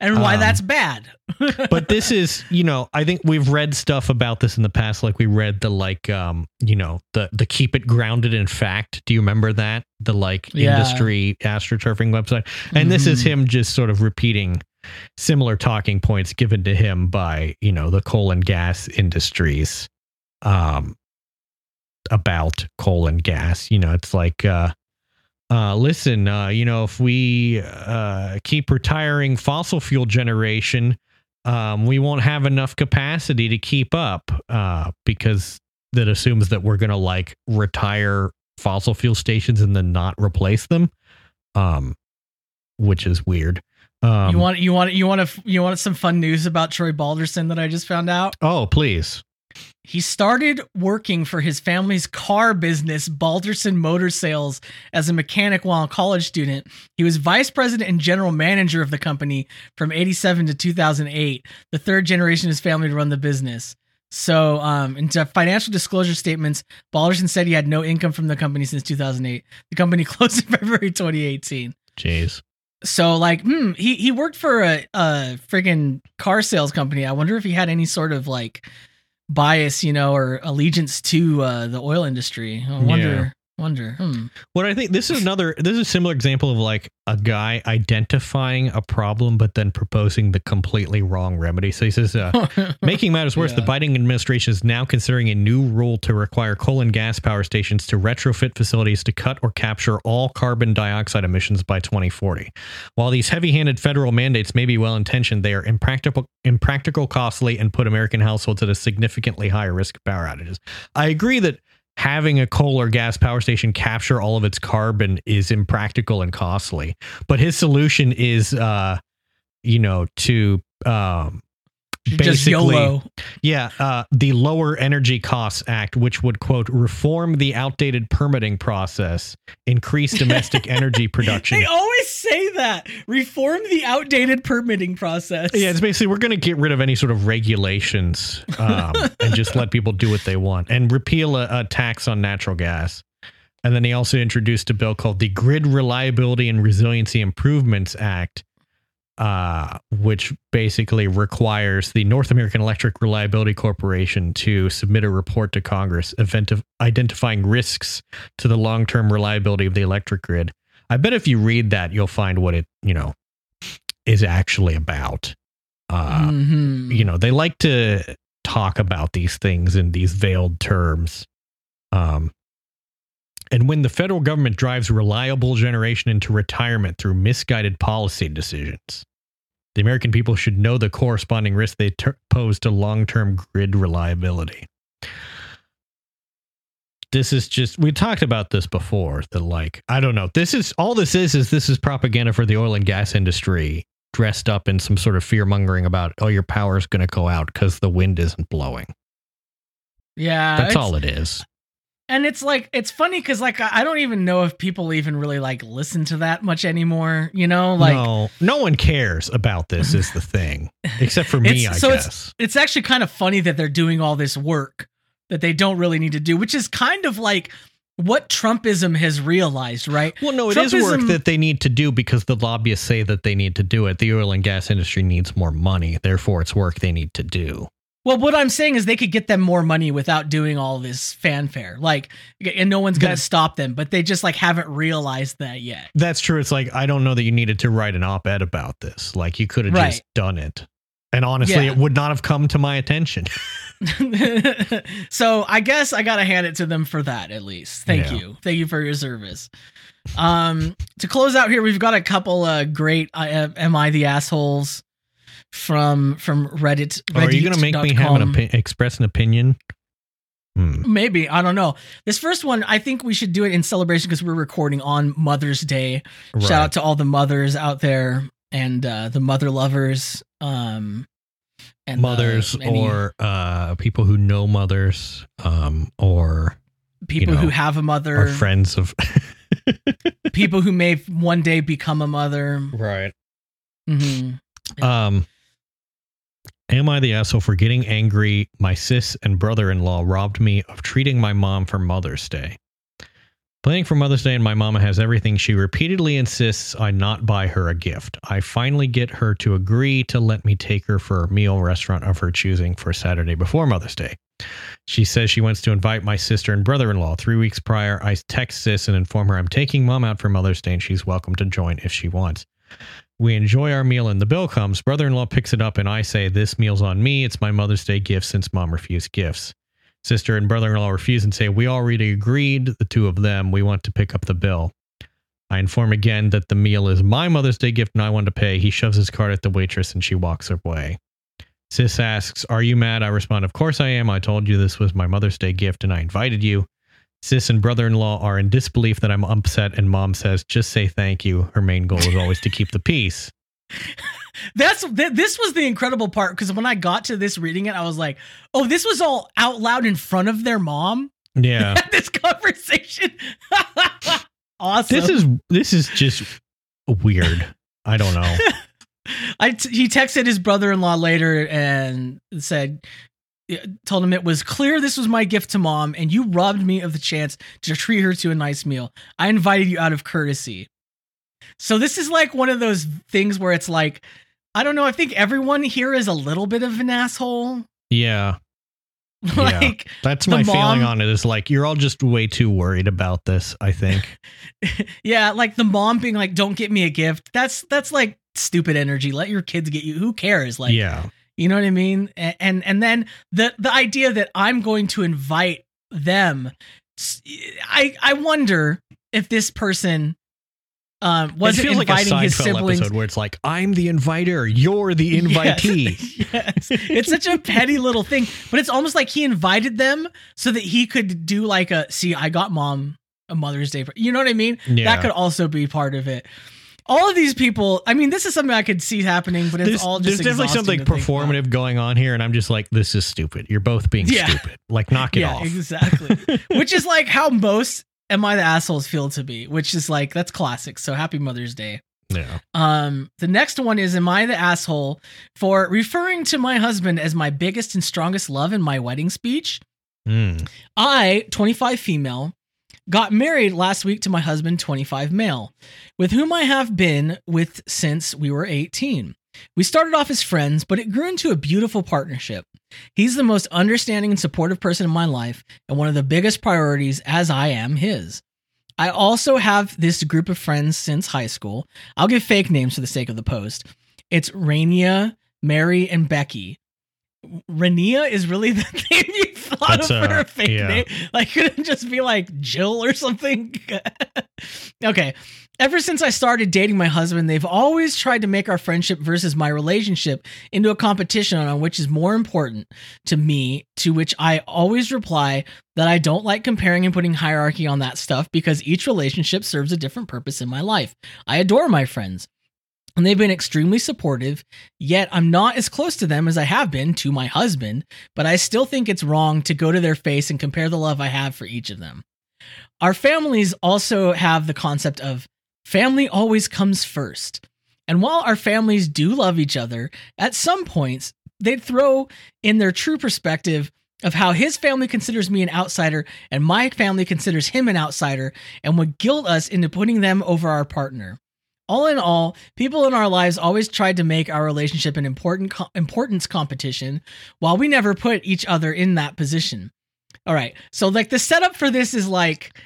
and why Um, that's bad. but this is you know i think we've read stuff about this in the past like we read the like um you know the the keep it grounded in fact do you remember that the like Yeah. industry astroturfing website and this is Mhm. him just sort of repeating similar talking points given to him by you know the coal and gas industries um about coal and gas you know it's like uh uh, listen, uh, you know, if we uh, keep retiring fossil fuel generation, um, we won't have enough capacity to keep up uh, because that assumes that we're going to like retire fossil fuel stations and then not replace them, um, which is weird. Um, you want you want you want to you want some fun news about Troy Balderson that I just found out? Oh, please. He started working for his family's car business, Balderson Motor Sales, as a mechanic while a college student. He was vice president and general manager of the company from 87 to 2008, the third generation of his family to run the business. So, um, into financial disclosure statements, Balderson said he had no income from the company since 2008. The company closed in February 2018. Jeez. So, like, hmm, he he worked for a, a friggin' car sales company. I wonder if he had any sort of like bias, you know, or allegiance to uh, the oil industry. I wonder, wonder. Hmm. What I think this is another this is a similar example of like a guy identifying a problem but then proposing the completely wrong remedy. So he says, uh, making matters worse, the Biden administration is now considering a new rule to require coal and gas power stations to retrofit facilities to cut or capture all carbon dioxide emissions by 2040. While these heavy-handed federal mandates may be well-intentioned, they are impractical, impractical, costly, and put American households at a significantly higher risk of power outages. I agree that having a coal or gas power station capture all of its carbon is impractical and costly. But his solution is, uh, you know, to um, Just basically, YOLO. yeah, uh, the Lower Energy Costs Act, which would quote reform the outdated permitting process, increase domestic energy production. They always say that. Reform the outdated permitting process. Yeah, it's basically we're going to get rid of any sort of regulations um, and just let people do what they want and repeal a, a tax on natural gas. And then he also introduced a bill called the Grid Reliability and Resiliency Improvements Act, uh, which basically requires the North American Electric Reliability Corporation to submit a report to Congress event identifying risks to the long term reliability of the electric grid. I bet if you read that, you'll find what it, you know, is actually about. Uh, Mhm. you know, they like to talk about these things in these veiled terms. Um, and when the federal government drives reliable generation into retirement through misguided policy decisions, the American people should know the corresponding risk they ter- pose to long term grid reliability. This is just, we talked about this before that, like, I don't know. This is all this is, is this is propaganda for the oil and gas industry dressed up in some sort of fear mongering about, oh, your power's going to go out because the wind isn't blowing. Yeah. That's all it is. And it's like it's funny because like I don't even know if people even really like listen to that much anymore. You know, like no, no one cares about this, is the thing, except for me, I so guess. it's it's actually kind of funny that they're doing all this work that they don't really need to do, which is kind of like what Trumpism has realized, right? Well, no, it is work that they need to do because the lobbyists say that they need to do it. The oil and gas industry needs more money, therefore, it's work they need to do. Well, what I'm saying is they could get them more money without doing all this fanfare, like, and no one's gonna stop them. But they just like haven't realized that yet. That's true. It's like I don't know that you needed to write an op-ed about this. Like you could have Right. just done it, and honestly, Yeah. it would not have come to my attention. so I guess I gotta hand it to them for that at least. Thank Yeah. you, thank you for your service. Um, to close out here, we've got a couple uh, great uh, "Am I the assholes?" From from Reddit. Oh, are you going to make me have an opi- express an opinion? Hmm. Maybe I don't know. This first one, I think we should do it in celebration because we're recording on Mother's Day. Right. Shout out to all the mothers out there and uh, the mother lovers. Um, and uh, mothers any or uh, people who know mothers, um, or people you who have a mother, or friends of. people who may one day become a mother. right. hmm Um, am I the asshole for getting angry? My sis and brother-in-law robbed me of treating my mom for Mother's Day. Planning for Mother's Day, and my mama has everything. She repeatedly insists I not buy her a gift. I finally get her to agree to let me take her for a meal restaurant of her choosing for Saturday before Mother's Day. She says she wants to invite my sister and brother in law. Three weeks prior, I text sis and inform her I'm taking mom out for Mother's Day and she's welcome to join if she wants. We enjoy our meal and the bill comes. Brother in law picks it up and I say, This meal's on me. It's my Mother's Day gift since mom refused gifts. Sister and brother in law refuse and say, We already agreed, the two of them. We want to pick up the bill. I inform again that the meal is my Mother's Day gift and I want to pay. He shoves his card at the waitress and she walks away. Sis asks, Are you mad? I respond, Of course I am. I told you this was my Mother's Day gift and I invited you. Sis and brother in law are in disbelief that I'm upset, and mom says, Just say thank you. Her main goal is always to keep the peace. That's th- this was the incredible part because when I got to this reading it, I was like, "Oh, this was all out loud in front of their mom." Yeah. this conversation. awesome. This is this is just weird. I don't know. I t- he texted his brother-in-law later and said told him it was clear this was my gift to mom and you robbed me of the chance to treat her to a nice meal. I invited you out of courtesy. So this is like one of those things where it's like I don't know, I think everyone here is a little bit of an asshole. Yeah. like yeah. that's my feeling on it is like you're all just way too worried about this, I think. yeah, like the mom being like, "Don't get me a gift." That's that's like stupid energy. Let your kids get you. Who cares? Like, yeah. You know what I mean? And and then the the idea that I'm going to invite them, I I wonder if this person um wasn't it feels inviting like a his siblings. episode where it's like, I'm the inviter, you're the invitee. Yes. yes. It's such a petty little thing, but it's almost like he invited them so that he could do like a see, I got mom a Mother's Day. pre-" You know what I mean? Yeah. That could also be part of it. All of these people, I mean, this is something I could see happening, but it's There's, all there's just definitely something performative going on here, and I'm just like, this is stupid. You're both being Yeah. stupid. Like, knock it yeah, off. exactly. which is like how most am I the assholes feel to be, which is like that's classic. So happy Mother's Day. Yeah. Um, the next one is Am I the asshole for referring to my husband as my biggest and strongest love in my wedding speech? Mm. I, 25 female, got married last week to my husband, 25 male, with whom I have been with since we were 18. We started off as friends, but it grew into a beautiful partnership. He's the most understanding and supportive person in my life, and one of the biggest priorities, as I am his. I also have this group of friends since high school. I'll give fake names for the sake of the post. It's Rainia, Mary, and Becky. Rania is really the name you thought That's, of for uh, a fake yeah. name. Like, could it just be like Jill or something? okay. Ever since I started dating my husband, they've always tried to make our friendship versus my relationship into a competition on which is more important to me, to which I always reply that I don't like comparing and putting hierarchy on that stuff because each relationship serves a different purpose in my life. I adore my friends and they've been extremely supportive. Yet I'm not as close to them as I have been to my husband, but I still think it's wrong to go to their face and compare the love I have for each of them. Our families also have the concept of family always comes first. And while our families do love each other, at some points they'd throw in their true perspective of how his family considers me an outsider and my family considers him an outsider and would guilt us into putting them over our partner. All in all, people in our lives always tried to make our relationship an important co- importance competition, while we never put each other in that position. All right, so like the setup for this is like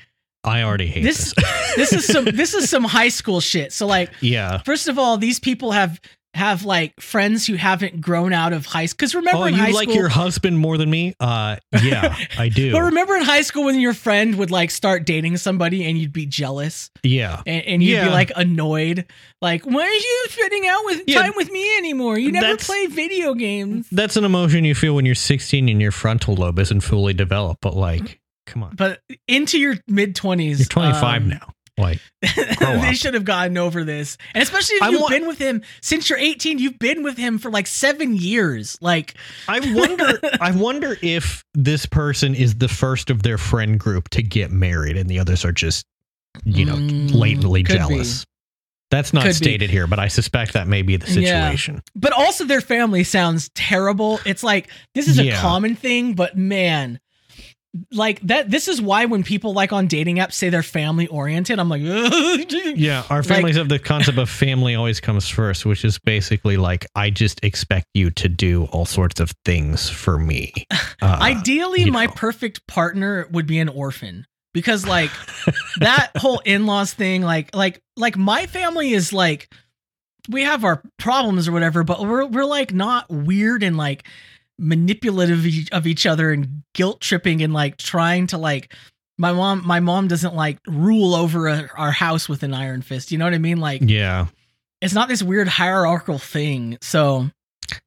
I already hate this. this. This is some this is some high school shit. So like, yeah. first of all, these people have have like friends who haven't grown out of high school. Because remember Oh, you like school, your husband more than me? Uh, yeah, I do. but remember in high school when your friend would like start dating somebody and you'd be jealous yeah. and, and you'd be like annoyed, like why aren't you spending out with Yeah. time with me anymore? You never That's- play video games. That's an emotion you feel when you're 16 and your frontal lobe isn't fully developed. But like, come on, But into your mid twenties, you're 25 now. Like, they should have gotten over this, and especially if I you've wa- been with him since you're 18. You've been with him for like seven years. Like, I wonder. I wonder if this person is the first of their friend group to get married, and the others are just, you know, Mm, latently could be. jealous. That's not Could be. stated here, but I suspect that may be the Yeah. situation. but also their family sounds terrible. It's like this is a common thing, but man, like that. This is why when people like on dating apps say they're family oriented, I'm like, Yeah, our Like- families have the concept of family always comes first, which is basically like I just expect you to do all sorts of things for me. Uh, Ideally, my know. perfect partner would be an orphan because like that whole in-laws thing, like like like my family is like we have our problems or whatever, but we're we're like not weird and like manipulative of each- other and guilt tripping and like trying to like My mom, my mom doesn't like rule over a, our house with an iron fist. You know what I mean? Like Yeah. it's not this weird hierarchical thing. So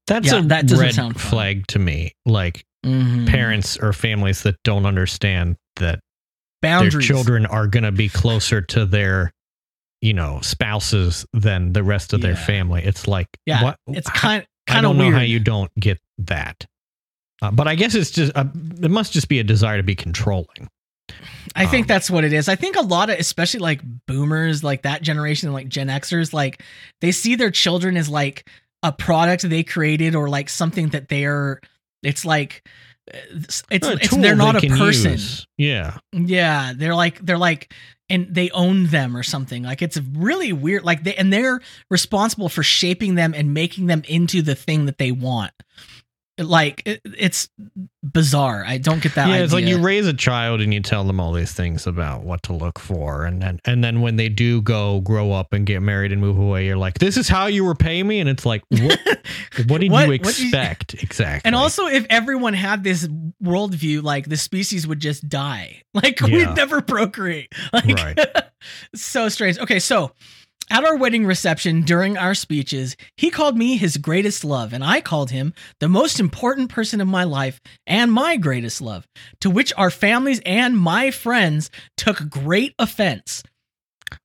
That's Yeah, a that doesn't red sound flag to me. Like mhm. parents or families that don't understand that boundaries. their children are going to be closer to their you know spouses than the rest of their family it's like Yeah, what it's kind kind of don't know weird. how you don't get that uh, but i guess it's just uh, it must just be a desire to be controlling I think Um, that's what it is. I think a lot of, especially like boomers, like that generation, like Gen Xers, like they see their children as like a product they created or like something that they're. It's like it's it's, it's they're not a person. use. yeah Yeah, they're like they're like and they own them or something. Like it's really weird. Like they and they're responsible for shaping them and making them into the thing that they want. Like it, it's bizarre. I don't get that. yeah it's like you raise a child and you tell them all these things about what to look for and then and then when they do go grow up and get married and move away you're like this is how you repay me and it's like what, what did What- you did you- expect exactly And also, if everyone had this worldview, like the species would just die. Like Yeah. we'd never procreate. Like Right. so strange. Okay, so at our wedding reception during our speeches, he called me his greatest love, and I called him the most important person in my life and my greatest love. To which our families and my friends took great offense.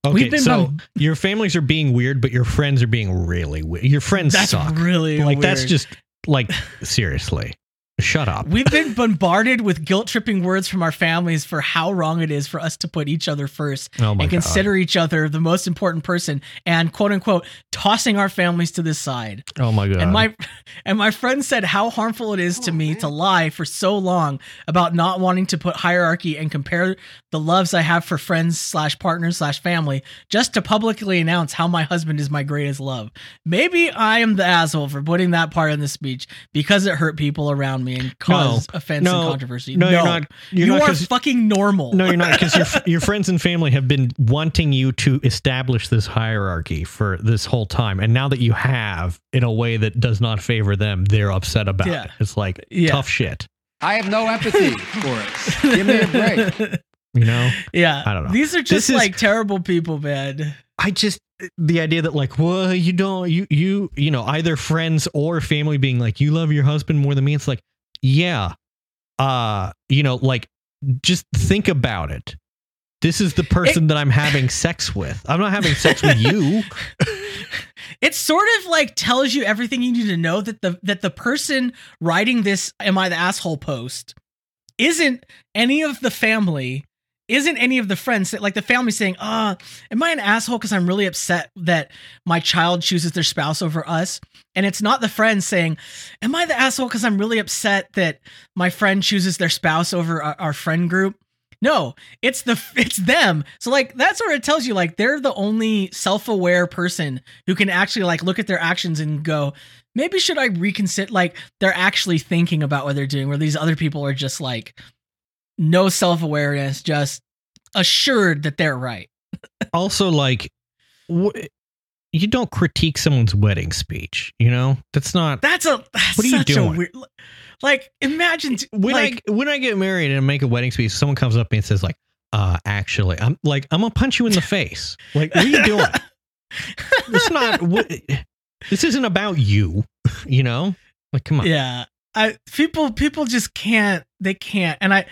Okay, so bum- your families are being weird, but your friends are being really weird. Your friends That's suck. really like that's just like seriously. Shut up. We've been bombarded with guilt tripping words from our families for how wrong it is for us to put each other first oh and consider each other the most important person and quote unquote tossing our families to the side. Oh my god. And my and my friend said how harmful it is to me to lie for so long about not wanting to put hierarchy and compare the loves I have for friends slash partners slash family just to publicly announce how my husband is my greatest love. Maybe I am the asshole for putting that part in the speech because it hurt people around me and caused offense no, and controversy. no, you're not. You're you not are 'cause- fucking normal. no, you're not because your your friends and family have been wanting you to establish this hierarchy for this whole time, and now that you have, in a way that does not favor them, they're upset about Yeah. it. It's like Yeah. tough shit, I have no empathy for it. Give me a break. you know. Yeah. I don't know. These are just This is- like terrible people, man. I just the idea that like, well, you don't you you you know either friends or family being like, you love your husband more than me. It's like, yeah, uh, you know, like just think about it. This is the person that I'm having sex with. I'm not having sex with you. it sort of like tells you everything you need to know that the that the person writing this am I the asshole post isn't any of the family isn't any of the friends like the family saying, "Uh, am I an asshole because I'm really upset that my child chooses their spouse over us?" And it's not the friends saying, "Am I the asshole because I'm really upset that my friend chooses their spouse over our, our friend group?" No, it's the it's them. So like that sort of tells you like they're the only self-aware person who can actually like look at their actions and go, maybe should I reconsider like they're actually thinking about what they're doing where these other people are just like no self-awareness, just assured that they're right. Also, like, wh- you don't critique someone's wedding speech. You know, that's not. That's a that's What are you doing? a weird like imagine t- when like I when I get married and make a wedding speech, someone comes up to me and says like, uh, actually, I'm like, I'm gonna punch you in the face. Like, what are you doing? it's not. What, this isn't about you. You know, like, come on. Yeah. I people people just can't they can't and I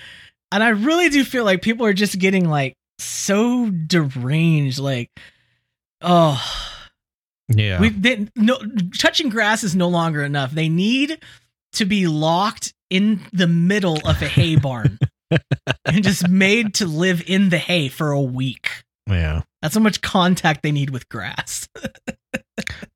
and I really do feel like people are just getting like so deranged like oh Yeah. we they, no touching grass is no longer enough they need to be locked in the middle of a hay barn and just made to live in the hay for a week yeah. that's how much contact they need with grass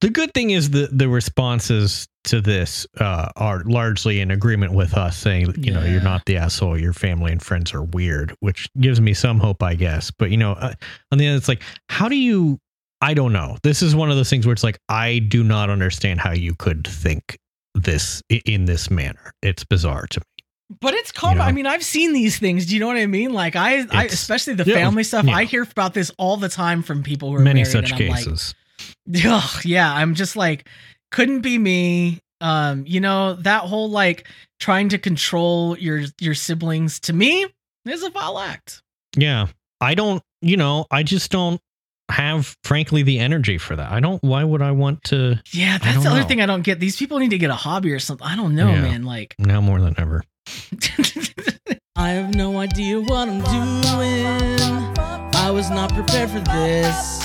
The good thing is the the responses to this uh, are largely in agreement with us, saying you know you're not the asshole. Your family and friends are weird, which gives me some hope, I guess. But you know, uh, on the other, it's like, how do you? I don't know. This is one of those things where it's like I do not understand how you could think this in this manner. It's bizarre to me. But it's common. You know? I mean, I've seen these things. Do you know what I mean? Like I, I especially the yeah, family stuff. yeah. I hear about this all the time from people who are Many such I'm like, cases. Ugh, yeah, I'm just like, couldn't be me. Um, you know, that whole like trying to control your your siblings to me is a foul act. Yeah. I don't, you know, I just don't have, frankly, the energy for that. I don't, why would I want to Yeah, that's the other know. thing I don't get. These people need to get a hobby or something. I don't know, Yeah. man. Like, now more than ever? I have no idea what I'm doing. I was not prepared for this.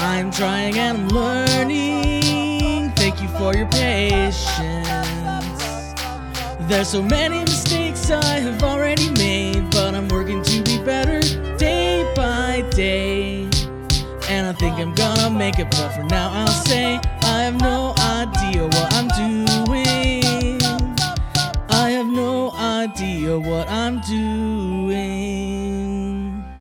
I'm trying and I'm learning. Thank you for your patience. There's so many mistakes I have already made, but I'm working to be better day by day. And I think I'm gonna make it, but for now I'll say I have no idea what I'm doing. I have no idea what I'm doing.